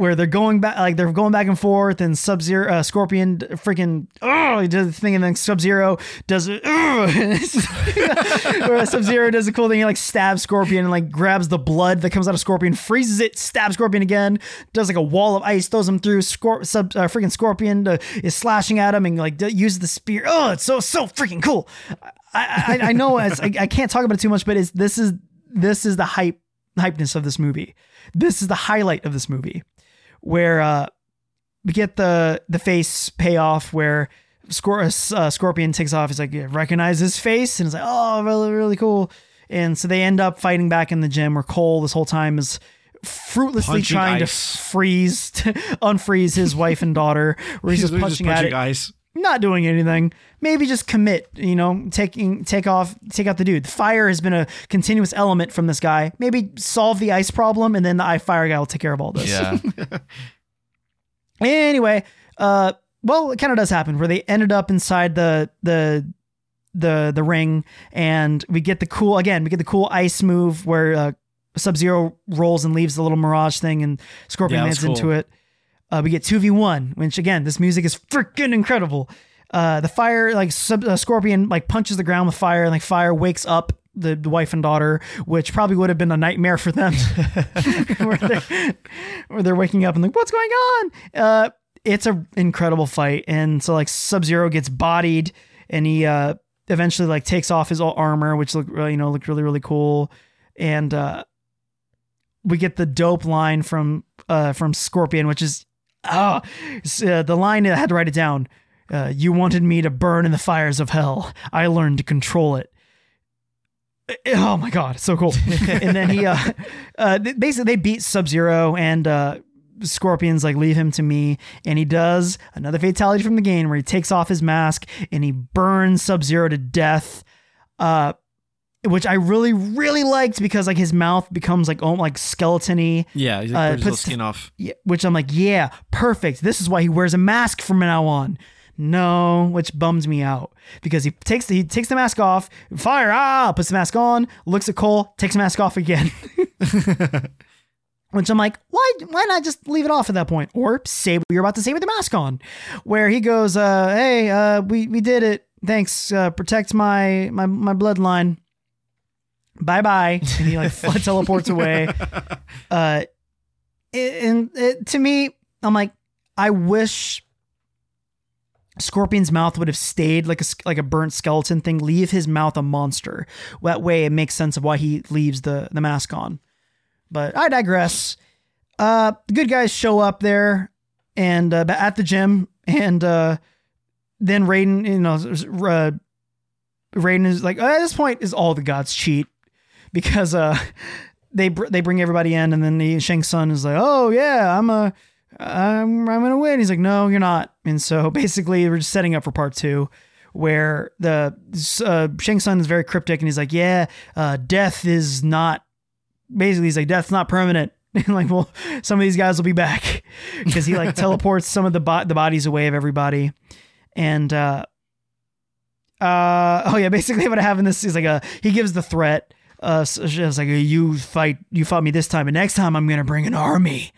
where they're going back like they're going back and forth and sub zero uh, scorpion freaking oh he does the thing and then sub zero does it or sub zero does a cool thing he like stabs scorpion and like grabs the blood that comes out of scorpion freezes it stabs scorpion again does like a wall of ice throws him through Scor- sub uh, freaking scorpion uh, is slashing at him and like d- uses the spear oh it's so so freaking cool. I I, I know I, I can't talk about it too much but it's this is this is the hype hypeness of this movie this is the highlight of this movie where uh, we get the the face payoff where Scor- uh, Scorpion takes off. He's like, yeah, recognize his face, and it's like, oh, really, really cool. And so they end up fighting back in the gym where Cole this whole time is fruitlessly Punching trying ice. to freeze, unfreeze his wife and daughter, where he's, just literally punching, at ice. Not doing anything. Maybe just commit, you know, taking take off, take out the dude. The fire has been a continuous element from this guy. Maybe solve the ice problem, and then the fire guy will take care of all this. Yeah. Anyway, uh, well, it kind of does happen where they ended up inside the the the the ring, and we get the cool again. We get the cool ice move where uh, Sub Zero rolls and leaves the little mirage thing, and Scorpion Yeah, lands that's into it. Uh, we get two v one, which again, this music is freaking incredible. Uh, the fire, like sub, uh, Scorpion, like punches the ground with fire, and like fire wakes up the, the wife and daughter, which probably would have been a nightmare for them. where, they're, where they're waking up and like, what's going on? Uh, it's a incredible fight, and so like Sub Zero gets bodied, and he uh, eventually like takes off his all armor, which look really, you know looked really really cool, and uh, we get the dope line from uh, from Scorpion, which is ah uh, the line I had to write it down. Uh, you wanted me to burn in the fires of hell. I learned to control it. Oh my god, so cool! and then he, uh, uh, basically they beat Sub Zero and uh, Scorpions like leave him to me, and he does another fatality from the game where he takes off his mask and he burns Sub Zero to death. Uh, which I really really liked because like his mouth becomes like oh like skeletony. Yeah, Uh, like, uh, puts the- skin off. Yeah, which I'm like, yeah, perfect. This is why he wears a mask from now on. No, which bums me out because he takes the, he takes the mask off, fire, ah, puts the mask on, looks at Cole, takes the mask off again. which I'm like, why why not just leave it off at that point or say what you're about to say with the mask on? Where he goes, uh, hey, uh, we we did it. Thanks. Uh, protect my my my bloodline. Bye bye. And he like teleports away. Uh, and it, to me, I'm like, I wish Scorpion's mouth would have stayed like a like a burnt skeleton thing. Leave his mouth a monster. That way, it makes sense of why he leaves the the mask on. But I digress. Uh, the good guys show up there and uh, at the gym, and uh, then Raiden, you know, uh, Raiden is like at this point is all the gods cheat because uh they br- they bring everybody in and then the Shang Tsung is like oh yeah I'm a I'm I'm gonna win. He's like no you're not. And so basically we're just setting up for part two where the uh, Shang Tsung is very cryptic and he's like yeah uh, death is not basically he's like death's not permanent. And like well some of these guys will be back because he like teleports some of the bo- the bodies away of everybody. And uh uh oh yeah basically what happened this is like a he gives the threat uh so it's like you fight you fought me this time and next time i'm gonna bring an army.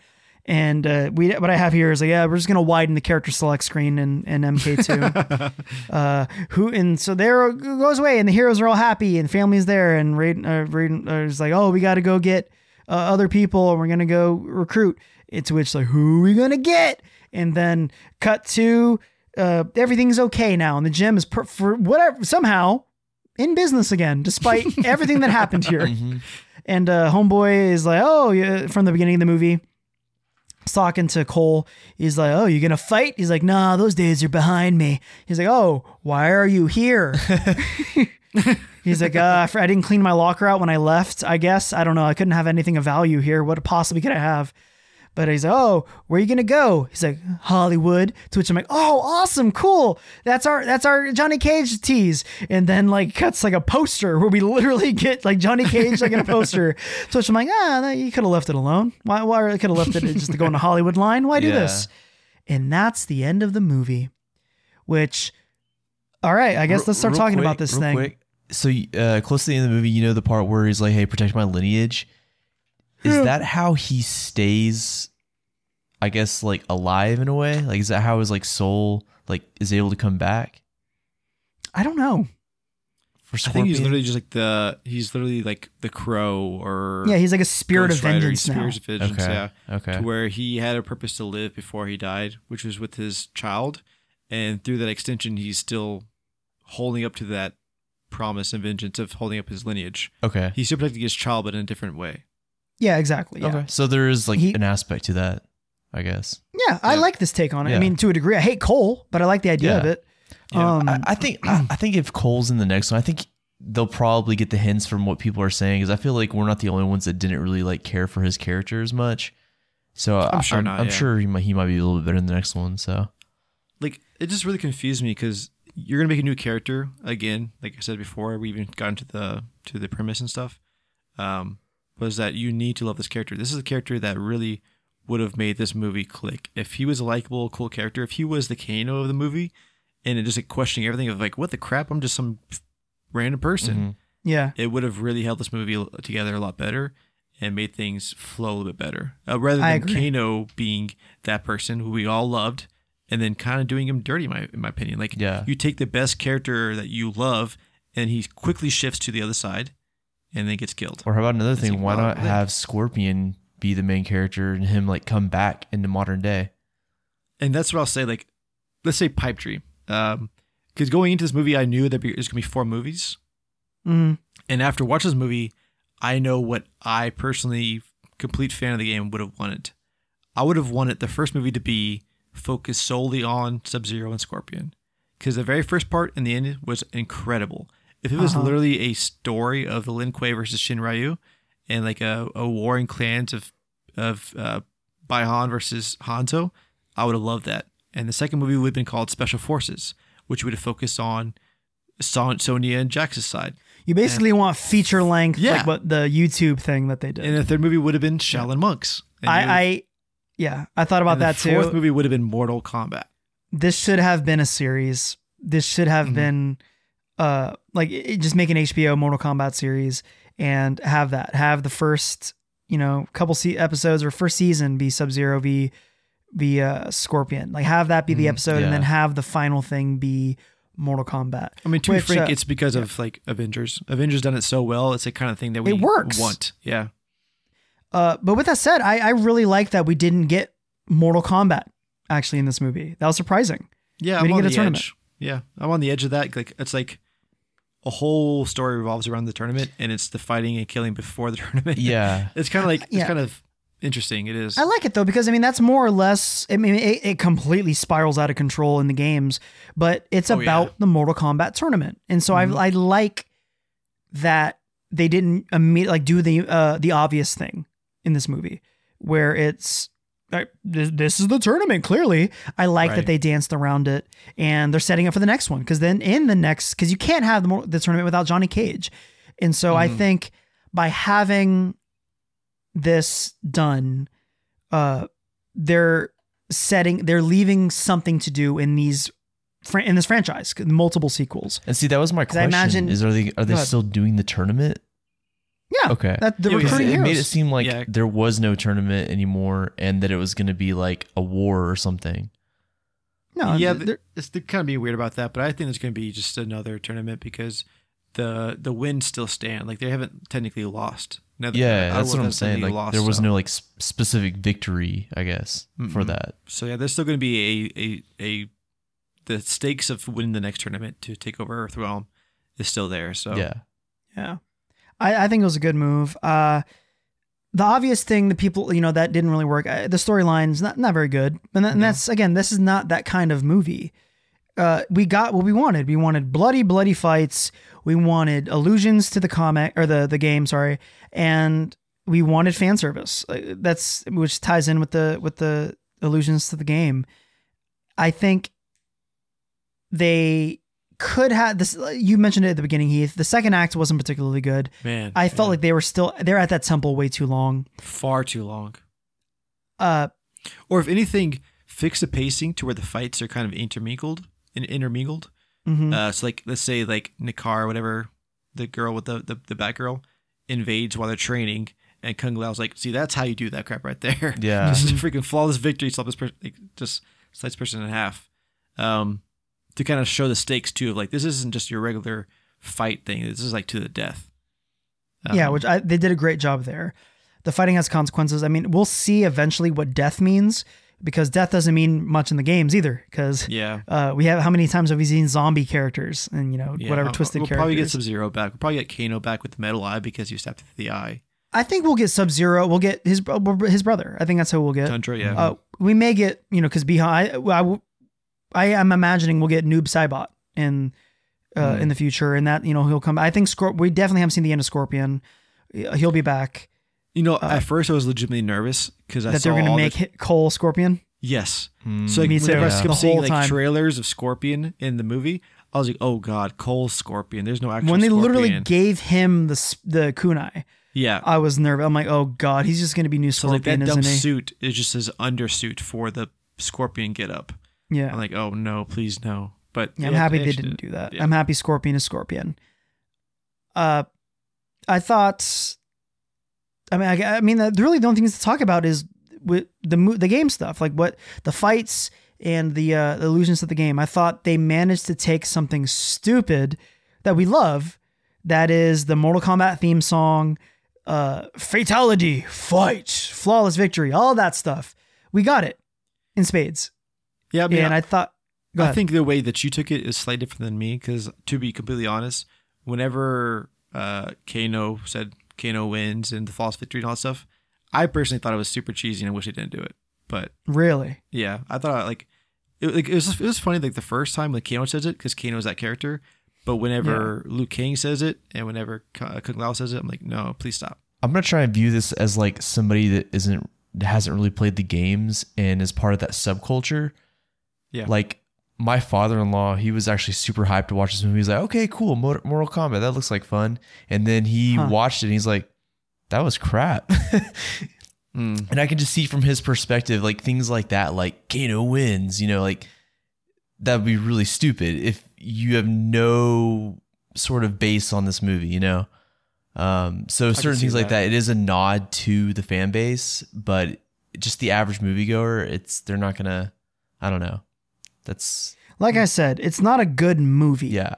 And uh we what i have here is like yeah we're just gonna widen the character select screen in, in mk2 uh who and so there it goes away and the heroes are all happy and family's there and Raiden, uh, Raiden uh, is like oh we gotta go get uh, other people and we're gonna go recruit. It's which like who are we gonna get? And then cut to uh, everything's okay now, and the gym is per- for whatever somehow in business again, despite everything that happened here. And uh, homeboy is like, oh, yeah, from the beginning of the movie, talking to Cole. He's like, oh, you gonna fight? He's like, nah, those days are behind me. He's like, oh, why are you here? He's like, uh, I didn't clean my locker out when I left. I guess I don't know. I couldn't have anything of value here. What possibly could I have? But he's like, oh, where are you gonna go? He's like, Hollywood. To which I'm like, oh, awesome, cool. That's our that's our Johnny Cage tease. And then like cuts like a poster where we literally get like Johnny Cage like in a poster. To which I'm like, ah, you could have left it alone. Why? Why could have left it just to go on a Hollywood line? Why do Yeah. this? And that's the end of the movie. Which, all right, I guess let's start talking quick- about this thing. quick, so uh, close to the end of the movie, you know the part where he's like, "Hey, protect my lineage." Is that how he stays? I guess like alive in a way. Like, is that how his like soul like is able to come back? I don't know. For I think he's literally just like the he's literally like the crow or Yeah, he's like a spirit of Ghost Rider, vengeance now. Spirit of vengeance, Okay, yeah. okay. To where he had a purpose to live before he died, which was with his child, and through that extension, he's still holding up to that promise and vengeance of holding up his lineage. okay. He's still protecting his child, but in a different way. Yeah, exactly. Yeah. Okay. So there is like He- an aspect to that, I guess. Yeah, I like this take on it. I mean, to a degree, I hate Cole, but I like the idea Yeah. of it. Yeah. Um, I, I think I, I think if Cole's in the next one, I think they'll probably get the hints from what people are saying because I feel like we're not the only ones that didn't really like care for his character as much. So I'm I- sure I'm, not, I'm yeah. sure he might he might be a little bit better in the next one. So Like it just really confused me because you're gonna make a new character again. Like I said before, we even got into the to the premise and stuff. Um, was that you need to love this character. This is a character that really would have made this movie click. If he was a likable, cool character, if he was the Kano of the movie, and it just like questioning everything of like, what the crap? I'm just some random person. Mhm. yeah, It would have really held this movie together a lot better and made things flow a little bit better. Uh, rather than. Kano being that person who we all loved and then kind of doing him dirty, in my in my opinion. Like Yeah. you take the best character that you love and he quickly shifts to the other side and then gets killed. or how about another thing? Why not then- have Scorpion be the main character and him like come back into modern day? And that's what I'll say. Like, let's say Pipe Dream. Um, because going into this movie, I knew that there's gonna be four movies. Mhm. And after watching this movie, I know what I personally, complete fan of the game, would have wanted. I would have wanted the first movie to be focused solely on Sub Zero and Scorpion. Because the very first part and the end was incredible. If it was Uh-huh. literally a story of the Lin Kuei versus Shirai Ryu and like a, a warring clans of of uh, Bi-Han versus Hanzo, I would have loved that. And the second movie would have been called Special Forces, which would have focused on Son- Sonya and Jax's side. you basically want feature length, Yeah. like what the YouTube thing that they did. And the third movie would have been Shaolin Monks. And I, I, yeah, I thought about and the that Fourth too. movie would have been Mortal Kombat. this should have been a series. This should have Mhm. been uh like it, just make an HBO Mortal Kombat series and have that. Have the first, you know, couple se- episodes or first season be Sub Zero v be uh Scorpion. Like have that be the Mhm, episode and then have the final thing be Mortal Kombat. I mean, to Which, be frank, uh, it's because of like Avengers. Avengers done it so well. It's the kind of thing that we It works. want. Yeah. Uh but with that said, I I really like that we didn't get Mortal Kombat actually in this movie. That was surprising. Yeah, We I'm didn't on get a the tournament. Yeah, I'm on the edge of that. Like it's like a whole story revolves around the tournament, and it's the fighting and killing before the tournament. Yeah. it's kind of like Yeah. it's kind of interesting. It is. I like it though because I mean that's more or less. I mean it, it completely spirals out of control in the games, but it's Oh, about yeah. the Mortal Kombat tournament, and so Mhm. I I like that they didn't immediately like do the uh the obvious thing in this movie where it's. This, this is the tournament. Clearly, I like that they danced around it, and they're setting up for the next one. Because then in the next, because you can't have the, the tournament without Johnny Cage, and so I Mhm. think by having this done, uh, they're setting, they're leaving something to do in these, in this franchise, multiple sequels. And see, that was my 'Cause I question: imagine- is are they are they still doing the tournament? Yeah, Okay. that the Yeah, recruiting it heroes. made it seem like Yeah. there was no tournament anymore, and that it was going to be like a war or something. no, yeah, they're- it's they're kind of being weird about that, but I think it's going to be just another tournament because the the wins still stand. Like they haven't technically lost. Now, I Yeah, don't that's know what if I'm saying. technically Like lost, there was so- no like s- specific victory, I guess, for Mm-mm. that. So yeah, there's still going to be a, a a the stakes of winning the next tournament to take over Earthrealm is still there. So Yeah. Yeah. I, I think it was a good move. Uh, the obvious thing that people, you know, that didn't really work, uh, the storyline's not, not very good. And, that, and No. that's, again, this is not that kind of movie. Uh, we got what we wanted. We wanted bloody, bloody fights. We wanted allusions to the comic or the, the game, sorry. And we wanted fan service. Uh, That's, which ties in with the, with the allusions to the game. I think they could have this. You mentioned it at the beginning, Heath. The second act wasn't particularly good. man, I felt yeah. like they were still they're at that temple way too long. far too long. Uh, Or if anything, fix the pacing to where the fights are kind of intermingled and intermingled. mhm. Uh, so like let's say like Nitara or whatever the girl with the the, the Batgirl, invades while they're training, and Kung Lao's like, "See, that's how you do that crap right there. Yeah. just a freaking flawless victory, stop this person, like, just slice this person in half." Um, to kind of show the stakes too of like this isn't just your regular fight thing. This is like to the death. yeah, Um, which I, they did a great job there. The fighting has consequences. I mean, we'll see eventually what death means because death doesn't mean much in the games either. Because yeah. uh, we have how many times have we seen zombie characters and you know Yeah, whatever I'll- twisted we'll characters? probably get Sub Zero back. We'll probably get Kano back with the metal eye because you stabbed the eye. I think we'll get Sub Zero. We'll get his his brother. I think that's who we'll get. Tundra, yeah. Uh, we may get you know because behind I, I I am imagining we'll get Noob Saibot in uh, Hmm. in the future, and that you know he'll come. I think Scorp- we definitely haven't seen the end of Scorpion. Uh, He'll be back. You know, at first I was legitimately nervous because I uh, that saw they're going to make the- Cole Scorpion. yes. Mm. So like, Me too. I Yeah. kept The seeing whole like time. trailers of Scorpion in the movie, I was like, "Oh God, Cole Scorpion." There's no actual. when they literally gave him the the kunai, yeah. I was nervous. I'm like, oh god, he's just going to be new so like Scorpion, that dumb he? suit is just his undersuit for the Scorpion get up. Yeah. I'm like, oh no, please no. But Yeah, I'm happy they didn't did. do that. Yeah. I'm happy Scorpion is Scorpion. Uh, I thought. I mean, I, I mean, the, really the only things to talk about is with the the game stuff, like what the fights and the uh, the illusions of the game. I thought they managed to take something stupid that we love, that is the Mortal Kombat theme song, uh, fatality, fight, flawless victory, all that stuff. We got it in spades, Yeah, I mean, and I thought. Go I ahead. think the way that you took it is slightly different than me because, to be completely honest, whenever uh, Kano said Kano wins and the false victory and all that stuff, I personally thought it was super cheesy and I wish they didn't do it. But really. yeah, I thought like it, like, it was it was funny like the first time like Kano says it because Kano is that character, but whenever Liu Kang says it and whenever K- Kung Lao says it, I'm like, no, please stop. I'm gonna try and view this as like somebody that isn't that hasn't really played the games and is part of that subculture. Yeah. Like my father-in-law, he was actually super hyped to watch this movie. He's like, "Okay, cool, Mor- Mortal Kombat, that looks like fun." And then he Huh. watched it, and he's like, "That was crap." Mm. And I can just see from his perspective, like things like that, like Kano wins, you know, like that would be really stupid if you have no sort of base on this movie, you know? Um, so certain see things like that. that, it is a nod to the fan base, but just the average moviegoer, it's, they're not gonna, I don't know. That's, Like I said, it's not a good movie. yeah.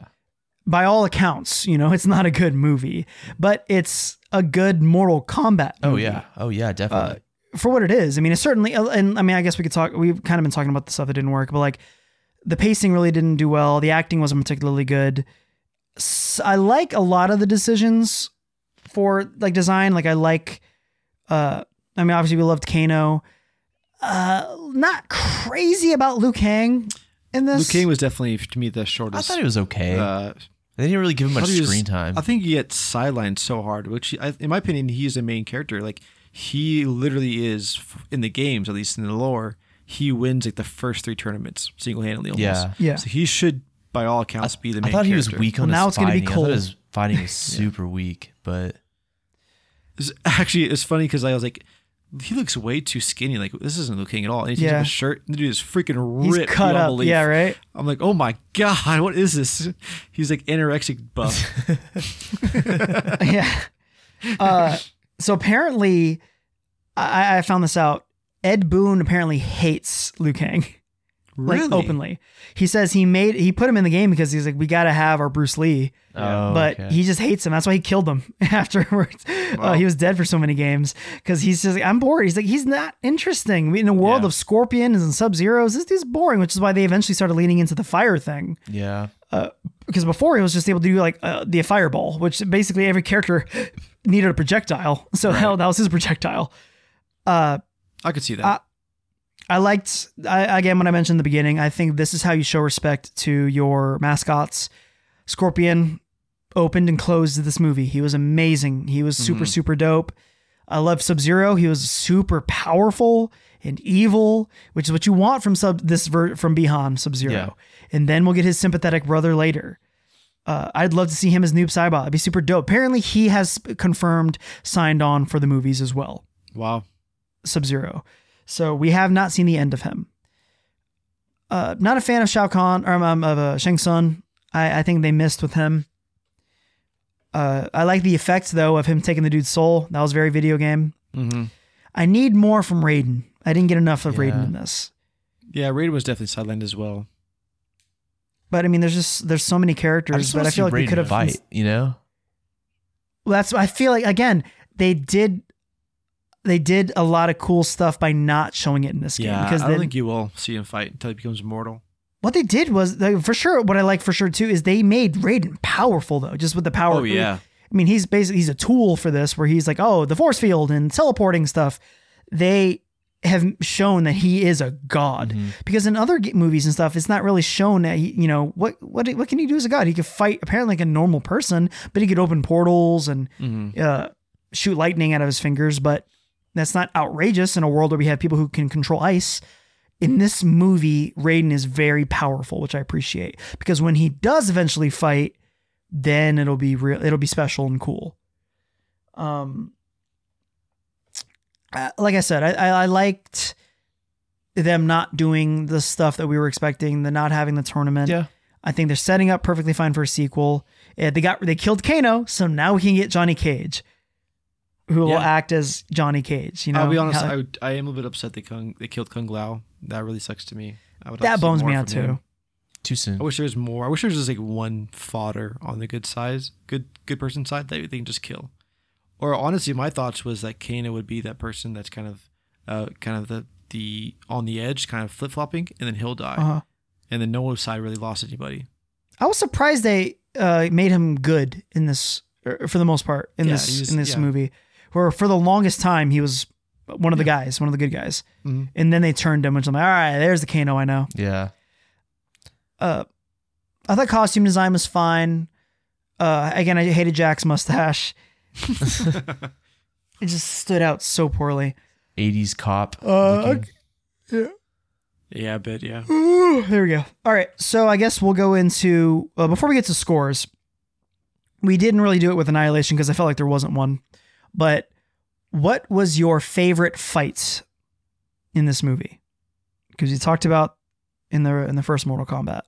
By all accounts, you know, it's not a good movie, but it's a good Mortal Kombat. Oh, yeah. Oh, yeah, definitely. For what it is. I mean, it's certainly, and I mean, I guess we could talk, we've kind of been talking about the stuff that didn't work, but like the pacing really didn't do well. The acting wasn't particularly good. I like a lot of the decisions for like design. Like I like, uh, I mean, obviously we loved Kano. Uh, not crazy about Liu Kang in this. Liu this. Kang was definitely to me the shortest. I shortest. thought it was okay. Uh, they didn't really give him much thought he was- screen time. I think he gets sidelined so hard, which he, I, in my opinion, he is a main character. Like he literally is f- in the games, at least in the lore. He wins like the first three tournaments single handedly. Almost. Yeah. Yeah. So he should, by all accounts, be the I main. thought he was character. weak on Well, now it's gonna be fighting. I thought his fighting was super weak, but It's- actually, it's funny because I was like, he looks way too skinny. Like this isn't Liu Kang at all. And he takes Yeah. his shirt. And the dude is freaking He's ripped. cut up. belief. Yeah, right. I'm like, oh my god, what is this? He's like anorexic buff. yeah. Uh, so apparently, I, I found this out. Ed Boon apparently hates Liu Kang, like Really? openly. He says he made he put him in the game because he's like, we got to have our Bruce Lee, oh, but okay. he just hates him. That's why he killed him afterwards. Uh, he was dead for so many games because he's just like, I'm bored. He's like, he's not interesting. In a world Yeah. of scorpions and sub zeros, this dude's boring. Which is why they eventually started leaning into the fire thing yeah. because before he was just able to do like uh, the fireball, which basically every character needed a projectile. So hell, that was his projectile. Uh, I could see that. I liked I, again when I mentioned in the beginning. I think this is how you show respect to your mascots. Scorpion opened and closed this movie. He was amazing. He was super super dope. I love Sub Zero. He was super powerful and evil, which is what you want from sub this ver- from Bi-Han Sub Zero. Yeah. And then we'll get his sympathetic brother later. Uh, I'd love to see him as Noob Saibot. It'd be super dope. Apparently, he has confirmed signed on for the movies as well. wow. Sub Zero. So we have not seen the end of him. Uh, not a fan of Shao Kahn or um, of uh, Shang Tsung. I, I think they missed with him. Uh, I like the effect though of him taking the dude's soul. That was very video game. Mhm. I need more from Raiden. I didn't get enough of Raiden in this. Yeah, Raiden was definitely sidelined as well. But I mean, there's just there's so many I characters, but I feel like we Raiden could have. fight. You know, Well, that's I feel like again they did they did a lot of cool stuff by not showing it in this game Yeah, because I don't then think you will see him fight until he becomes mortal. what they did was like, for sure what I like for sure too is they made Raiden powerful though just with the power. Oh, yeah. I mean he's basically he's a tool for this where he's like oh the force field and teleporting stuff. They have shown that he is a god Mm-hmm. because in other movies and stuff it's not really shown that he, you know what what what can he do as a god he could fight apparently like a normal person but he could open portals and Mm-hmm. uh, shoot lightning out of his fingers but that's not outrageous in a world where we have people who can control ice in this movie Raiden is very powerful which I appreciate because when he does eventually fight then it'll be real it'll be special and cool um uh, like I said, I, I, I liked them not doing the stuff that we were expecting, the not having the tournament. Yeah. I think they're setting up perfectly fine for a sequel. They got they killed Kano, so now we can get Johnny Cage, who will Yeah. act as Johnny Cage. You know, I'll be honest, How- I, would- I am a little bit upset they Kung, they killed Kung Lao. That really sucks to me. I would that bones me out too. him. too soon. I wish there was more. I wish there was just like one fodder on the good size, good good person side that they can just kill. Or honestly, my thoughts was that Kano would be that person that's kind of, uh, kind of the the on the edge, kind of flip flopping, and then he'll die, Uh-huh. and then no one side really lost anybody. I was surprised they uh, made him good in this, er, for the most part, in Yeah, this was- in this yeah. movie. Where for the longest time he was one of the guys, one of the good guys, Mhm. and then they turned him, which I'm like, all right, there's the Kano I know. Yeah. Uh, I thought costume design was fine. Uh, again, I hated Jax's mustache. it just stood out so poorly. 80s cop. Uh, yeah. Yeah, a bit. Yeah. Ooh, there we go. All right, so I guess we'll go into uh, before we get to scores. We didn't really do it with Annihilation because I felt like there wasn't one. But what was your favorite fight in this movie? Because you talked about in the in the first Mortal Kombat.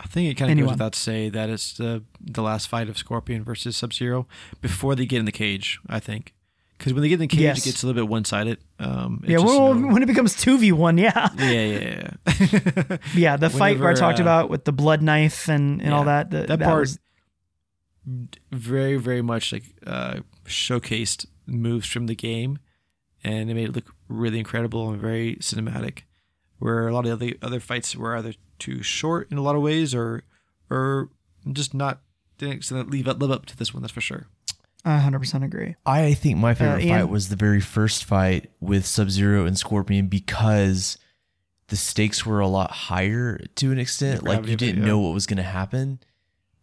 I think it kind of Anyone. goes without say that it's the the last fight of Scorpion versus Sub Zero before they get in the cage. I think because when they get in the cage, Yes. it gets a little bit one sided. Um, yeah, just, well, you know- when it becomes two v one, yeah, yeah, yeah, yeah. yeah. The fight where I talked uh, about with the blood knife and, and all that. the- that part was- very very much like uh showcased moves from the game and it made it look really incredible and very cinematic where a lot of the other other fights were either too short in a lot of ways or or just not didn't live up, live up to this one that's for sure I 100% agree. I think my uh, favorite Ian? fight was the very first fight with Sub Zero and Scorpion because the stakes were a lot higher to an extent. Like you didn't yeah. know what was going to happen,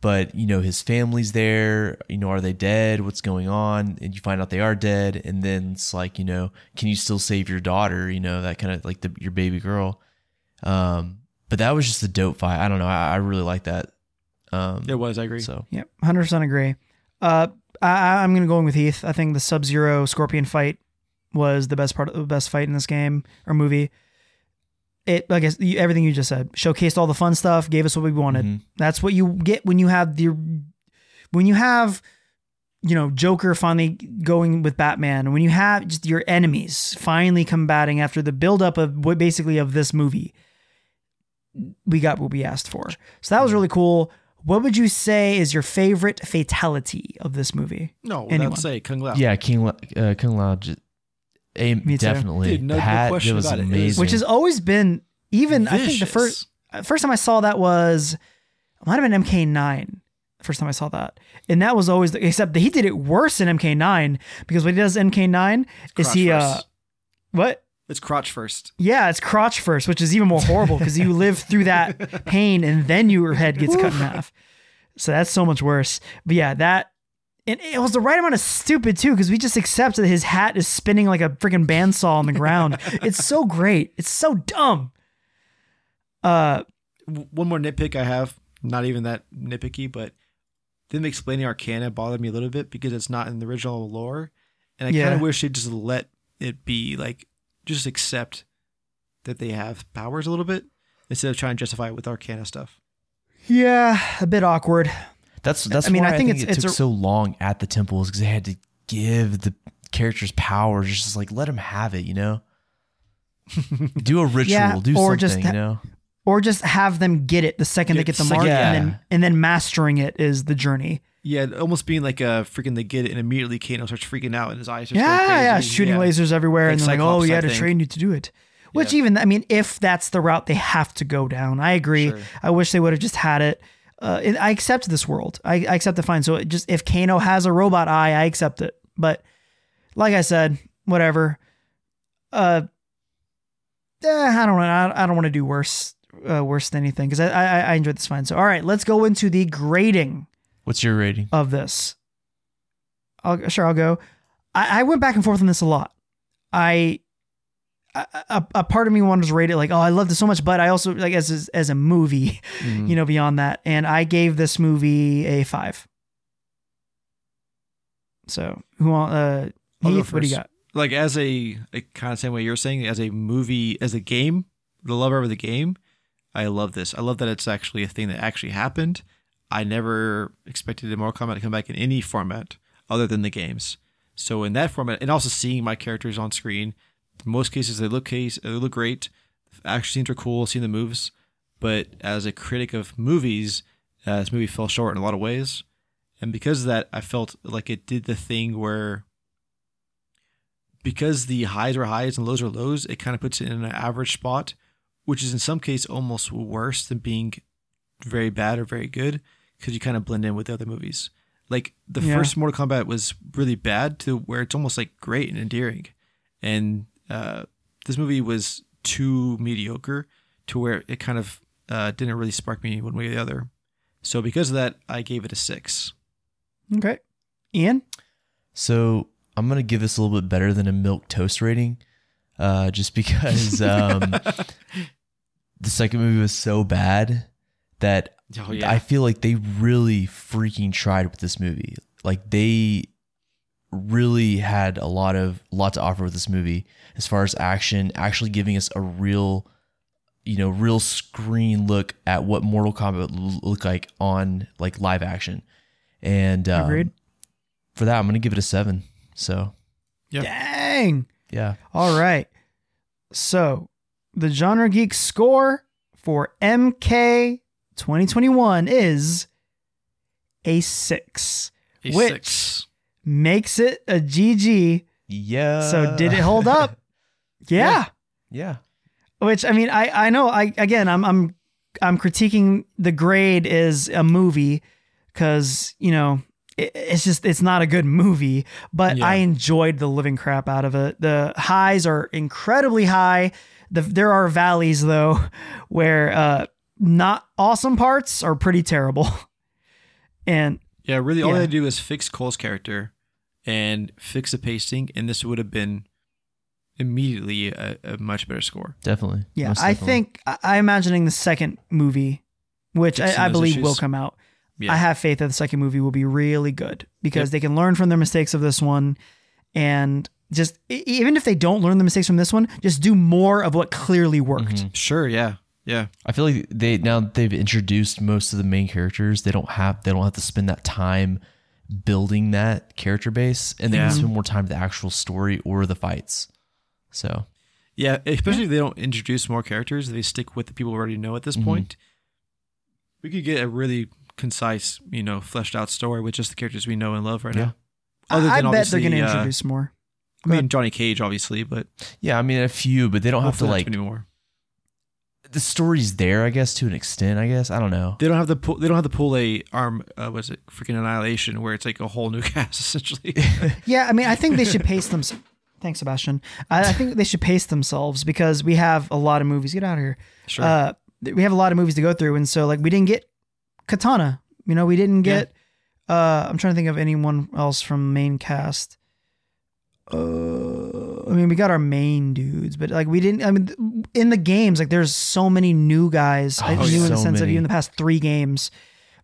but you know his family's there. You know, are they dead? What's going on? And you find out they are dead, and then it's like you know, can you still save your daughter? You know, that kind of like the your baby girl. Um, but that was just a dope fight. I don't know. I, I really like that. Um, it was i agree so Yep, hundred percent agree. Uh, I, I'm gonna go in with Heath. I think the Sub Zero Scorpion fight was the best part, of the best fight in this game or movie. It, like I guess everything you just said, showcased all the fun stuff, gave us what we wanted. Mhm. That's what you get when you have the, when you have, you know, Joker finally going with Batman, when you have just your enemies finally combating after the buildup of what basically of this movie. We got what we asked for, so that was really cool. What would you say is your favorite fatality of this movie? no Anyone. let's say kung lao yeah, King La- uh, Kung Lao. Just, eh, Me too. definitely. Dude, no- no that, question was about it. It was- amazing. Which has always been even I think the Vicious. first first time I saw that was it might have been MK9. The first time I saw that, and that was always the, except that he did it worse in MK9 because what he does in MK9 is crotch he uh what it's crotch first yeah it's crotch first which is even more horrible because you live through that pain and then your head gets cut in half so that's so much worse but yeah that and it was the right amount of stupid too because we just accept that his hat is spinning like a freaking bandsaw on the ground it's so great it's so dumb uh one more nitpick I have, not even that nitpicky, but them explaining Arcana bothered me a little bit because it's not in the original lore, and I Yeah. kind of wish they just let it be like just accept that they have powers a little bit instead of trying to justify it with Arcana stuff. yeah a bit awkward That's that's I mean, why I I think think, it's- it it's took a- so long at the temples because they had to give the characters powers. Just like let them have it, you know. do a ritual, Yeah, do or something, just you know. or just have them get it the second they Get get the the mark, second- and then and then mastering it is the journey. Yeah, almost being like a freaking they get it and immediately Kano starts freaking out and his eyes just go Yeah, crazy. yeah, shooting lasers everywhere, Like and then like, Cyclops oh, you type had to train you to do it. Which Yeah. even, I mean, if that's the route they have to go down, I agree. Sure. I wish they would have just had it. Uh, I accept this world. I, I accept the fine. So it just if Kano has a robot eye, I accept it. But like I said, whatever. Uh, eh, I don't know. I, I don't want to do worse, uh, worse than anything because I, I I enjoyed this fine. So all right, let's go into the grading What's your rating? of this. I'll sure I'll go. I, I went back and forth on this a lot. I a, a, a part of me wanted to rate it like, oh, I loved it so much, but I also like as as, a movie, you know, beyond that, and I gave this movie a five. So who uh Heath, what do you got? Like as a like, kind of same way you're saying, as a movie, as a game, the lover of the game, I love this. I love that it's actually a thing that actually happened. I never expected Mortal Kombat to come back in any format other than the games. So in that format, and also seeing my characters on screen, in most cases they look case they look great. Action scenes are cool, seeing the moves. But as a critic of movies, uh, this movie fell short in a lot of ways, and because of that, I felt like it did the thing where because the highs are highs and lows are lows, it kind of puts it in an average spot, which is in some case almost worse than being very bad or very good because you kind of blend in with the other movies. Like the Yeah. first Mortal Kombat was really bad to where it's almost like great and endearing, and uh, this movie was too mediocre to where it kind of uh, didn't really spark me one way or the other. So because of that, I gave it a six. Okay, Ian. So I'm gonna give this a little bit better than a milk toast rating, uh, just because um, the second movie was so bad that Oh, yeah. I feel like they really freaking tried with this movie. Like they really had a lot of lot to offer with this movie as far as action, actually giving us a real, you know, real screen look at what Mortal Kombat l- look like on like live action. And um, Agreed. for that, I'm gonna give it a seven. So Yep. Dang. yeah, All right. So the genre geek score for MK 2021 is a six, A which six. Makes it a GG. yeah. So did it hold up? Yeah. Yeah. Which I mean, I I know. I again, I'm I'm I'm critiquing the grade is a movie because you know it, it's just it's not a good movie. But Yeah. I enjoyed the living crap out of it. The highs are incredibly high. The, there are valleys though where uh, not awesome parts are pretty terrible. And Yeah, really, all Yeah. they had to do is fix Cole's character and fix the pacing, and this would have been immediately a, a much better score. Definitely. yeah, Most I definitely. think I, I'm imagining the second movie, which I, I those believe will come out. Yeah. I have faith that the second movie will be really good because Yep. they can learn from their mistakes of this one, and just even if they don't learn the mistakes from this one, just do more of what clearly worked. Mm-hmm. Sure, yeah, yeah, I feel like they now that they've introduced most of the main characters. They don't have they don't have to spend that time building that character base, and they Yeah. can spend more time with the actual story or the fights. So yeah. Especially if they don't introduce more characters, they stick with the people we already know at this Mhm. point, we could get a really concise, you know, fleshed out story with just the characters we know and love right Yeah. now. I, I bet they're going to uh, introduce more. I mean, Johnny Cage, obviously, but yeah, I mean a few, but they don't have to like too many more. The story's there. I guess to an extent. I guess I don't know. They don't have the pull, they don't have to pull a arm. Uh, was it freaking annihilation where it's like a whole new cast essentially. Yeah, I mean, I think they should pace them. Thanks, Sebastian. I, I think they should pace themselves because we have a lot of movies. Get out of here. Sure. Uh, we have a lot of movies to go through, and so like we didn't get Kitana. You know, we didn't get. Uh, I'm trying to think of anyone else from main cast. Uh, I mean, we got our main dudes, but like we didn't. I mean, in the games, like there's so many new guys. I Oh, new in the so sense of many. even the past three games.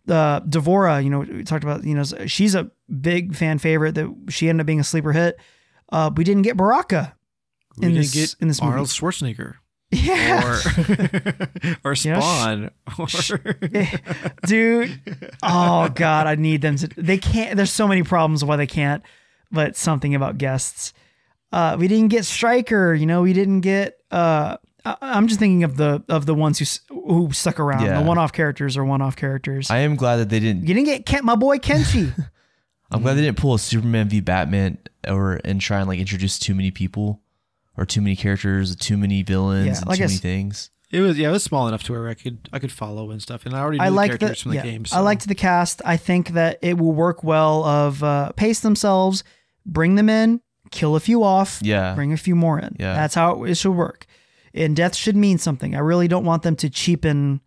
Uh, D'Vorah, you know, we talked about. You know, she's a big fan favorite. That she ended up being a sleeper hit. Uh, we didn't get Baraka we in didn't this get in this movie. Arnold Schwarzenegger. Yeah. or or You know, sh- Spawn or dude. Oh god, I need them to. They can't. There's so many problems why they can't. But something about guests. Uh, we didn't get Stryker. You know, we didn't get. Uh, I, I'm just thinking of the of the ones who who stuck around. Yeah. The one-off characters or one-off characters. I am glad that they didn't. you didn't get Kent, my boy Kenshi. I'm glad they didn't pull a Superman v Batman or and try and like introduce too many people or too many characters, too many villains, Yeah, and like too many s- things. it was yeah, it was small enough to where I could I could follow and stuff. And I already knew I the like the, from the yeah, game. I liked the cast. I think that it will work well. Of uh, pace themselves, bring them in, kill a few off, Yeah. bring a few more in. Yeah. that's how it should work. And death should mean something. I really don't want them to cheapen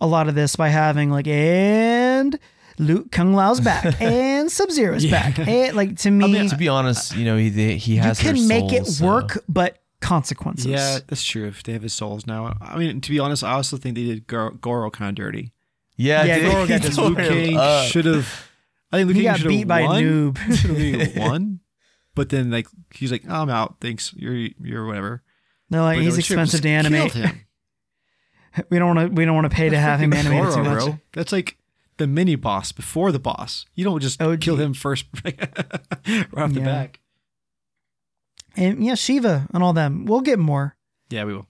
a lot of this by having like and Luke Kung Lao's back and Sub Zero's back. And, like to me, To be honest, you know he they, he you has. their can make it so- work, but consequences. Yeah, that's true. If they have his souls now, I mean, to be honest, I also think they did Goro, Goro kind of dirty. Yeah, Yeah, dude, Goro got he this Luke him King should have. I think Luke He King got should beat have by a won. noob. should have won. But then, like, he's like, oh, "I'm out. Thanks. You're you're whatever." They're like But he's no, expensive to animate. We don't want to. We don't want to pay to have him animated too much. bro. That's like the mini boss before the boss. You don't just OG. kill him first right off the Yeah. back. And yeah, Sheeva and all them. We'll get more. Yeah, we will.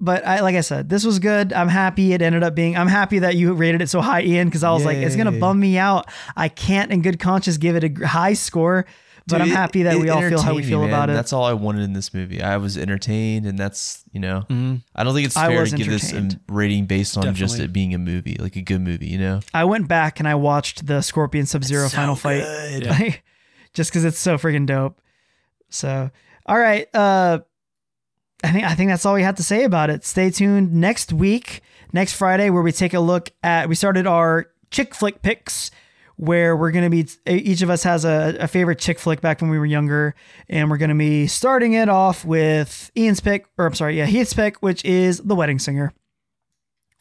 But I, like I said, this was good. I'm happy it ended up being. I'm happy that you rated it so high, Ian, because I was like, it's gonna bum me out. I can't, in good conscience, give it a high score. But Dude, I'm happy that it we all feel how we feel man. about it. That's all I wanted in this movie. I was entertained, and that's you know, Mhm. I don't think it's I fair was to give this a rating based on just it being a movie, like a good movie. You know, I went back and I watched the Scorpion Sub Zero final fight, like, just because it's so freaking dope. So, all right, uh, I think I think that's all we have to say about it. Stay tuned next week, next Friday, where we take a look at. We started our chick flick picks, where we're gonna be each of us has a, a favorite chick flick back when we were younger, and we're gonna be starting it off with Ian's pick, or I'm sorry, yeah, Heath's pick, which is The Wedding Singer.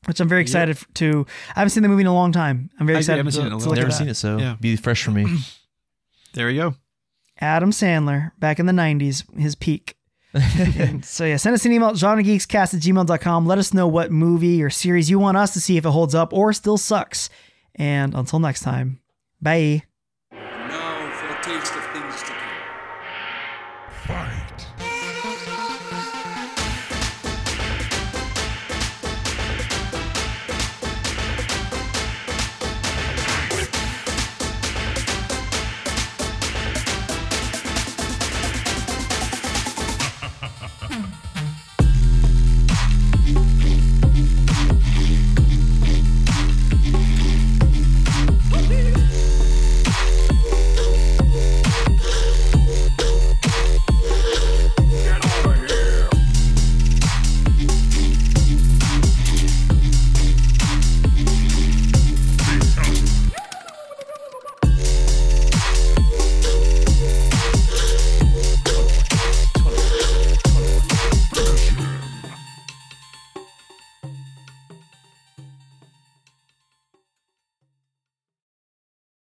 Which I'm very excited f to. I haven't seen the movie in a long time. I'm very I excited haven't to, seen it in a to long look at never that. seen it, so Yeah. be fresh for me. There we go. Adam Sandler back in the 90s, his peak. So yeah, send us an email at genregeekscast at gmail.com. Let us know what movie or series you want us to see if it holds up or still sucks. And until next time, bye.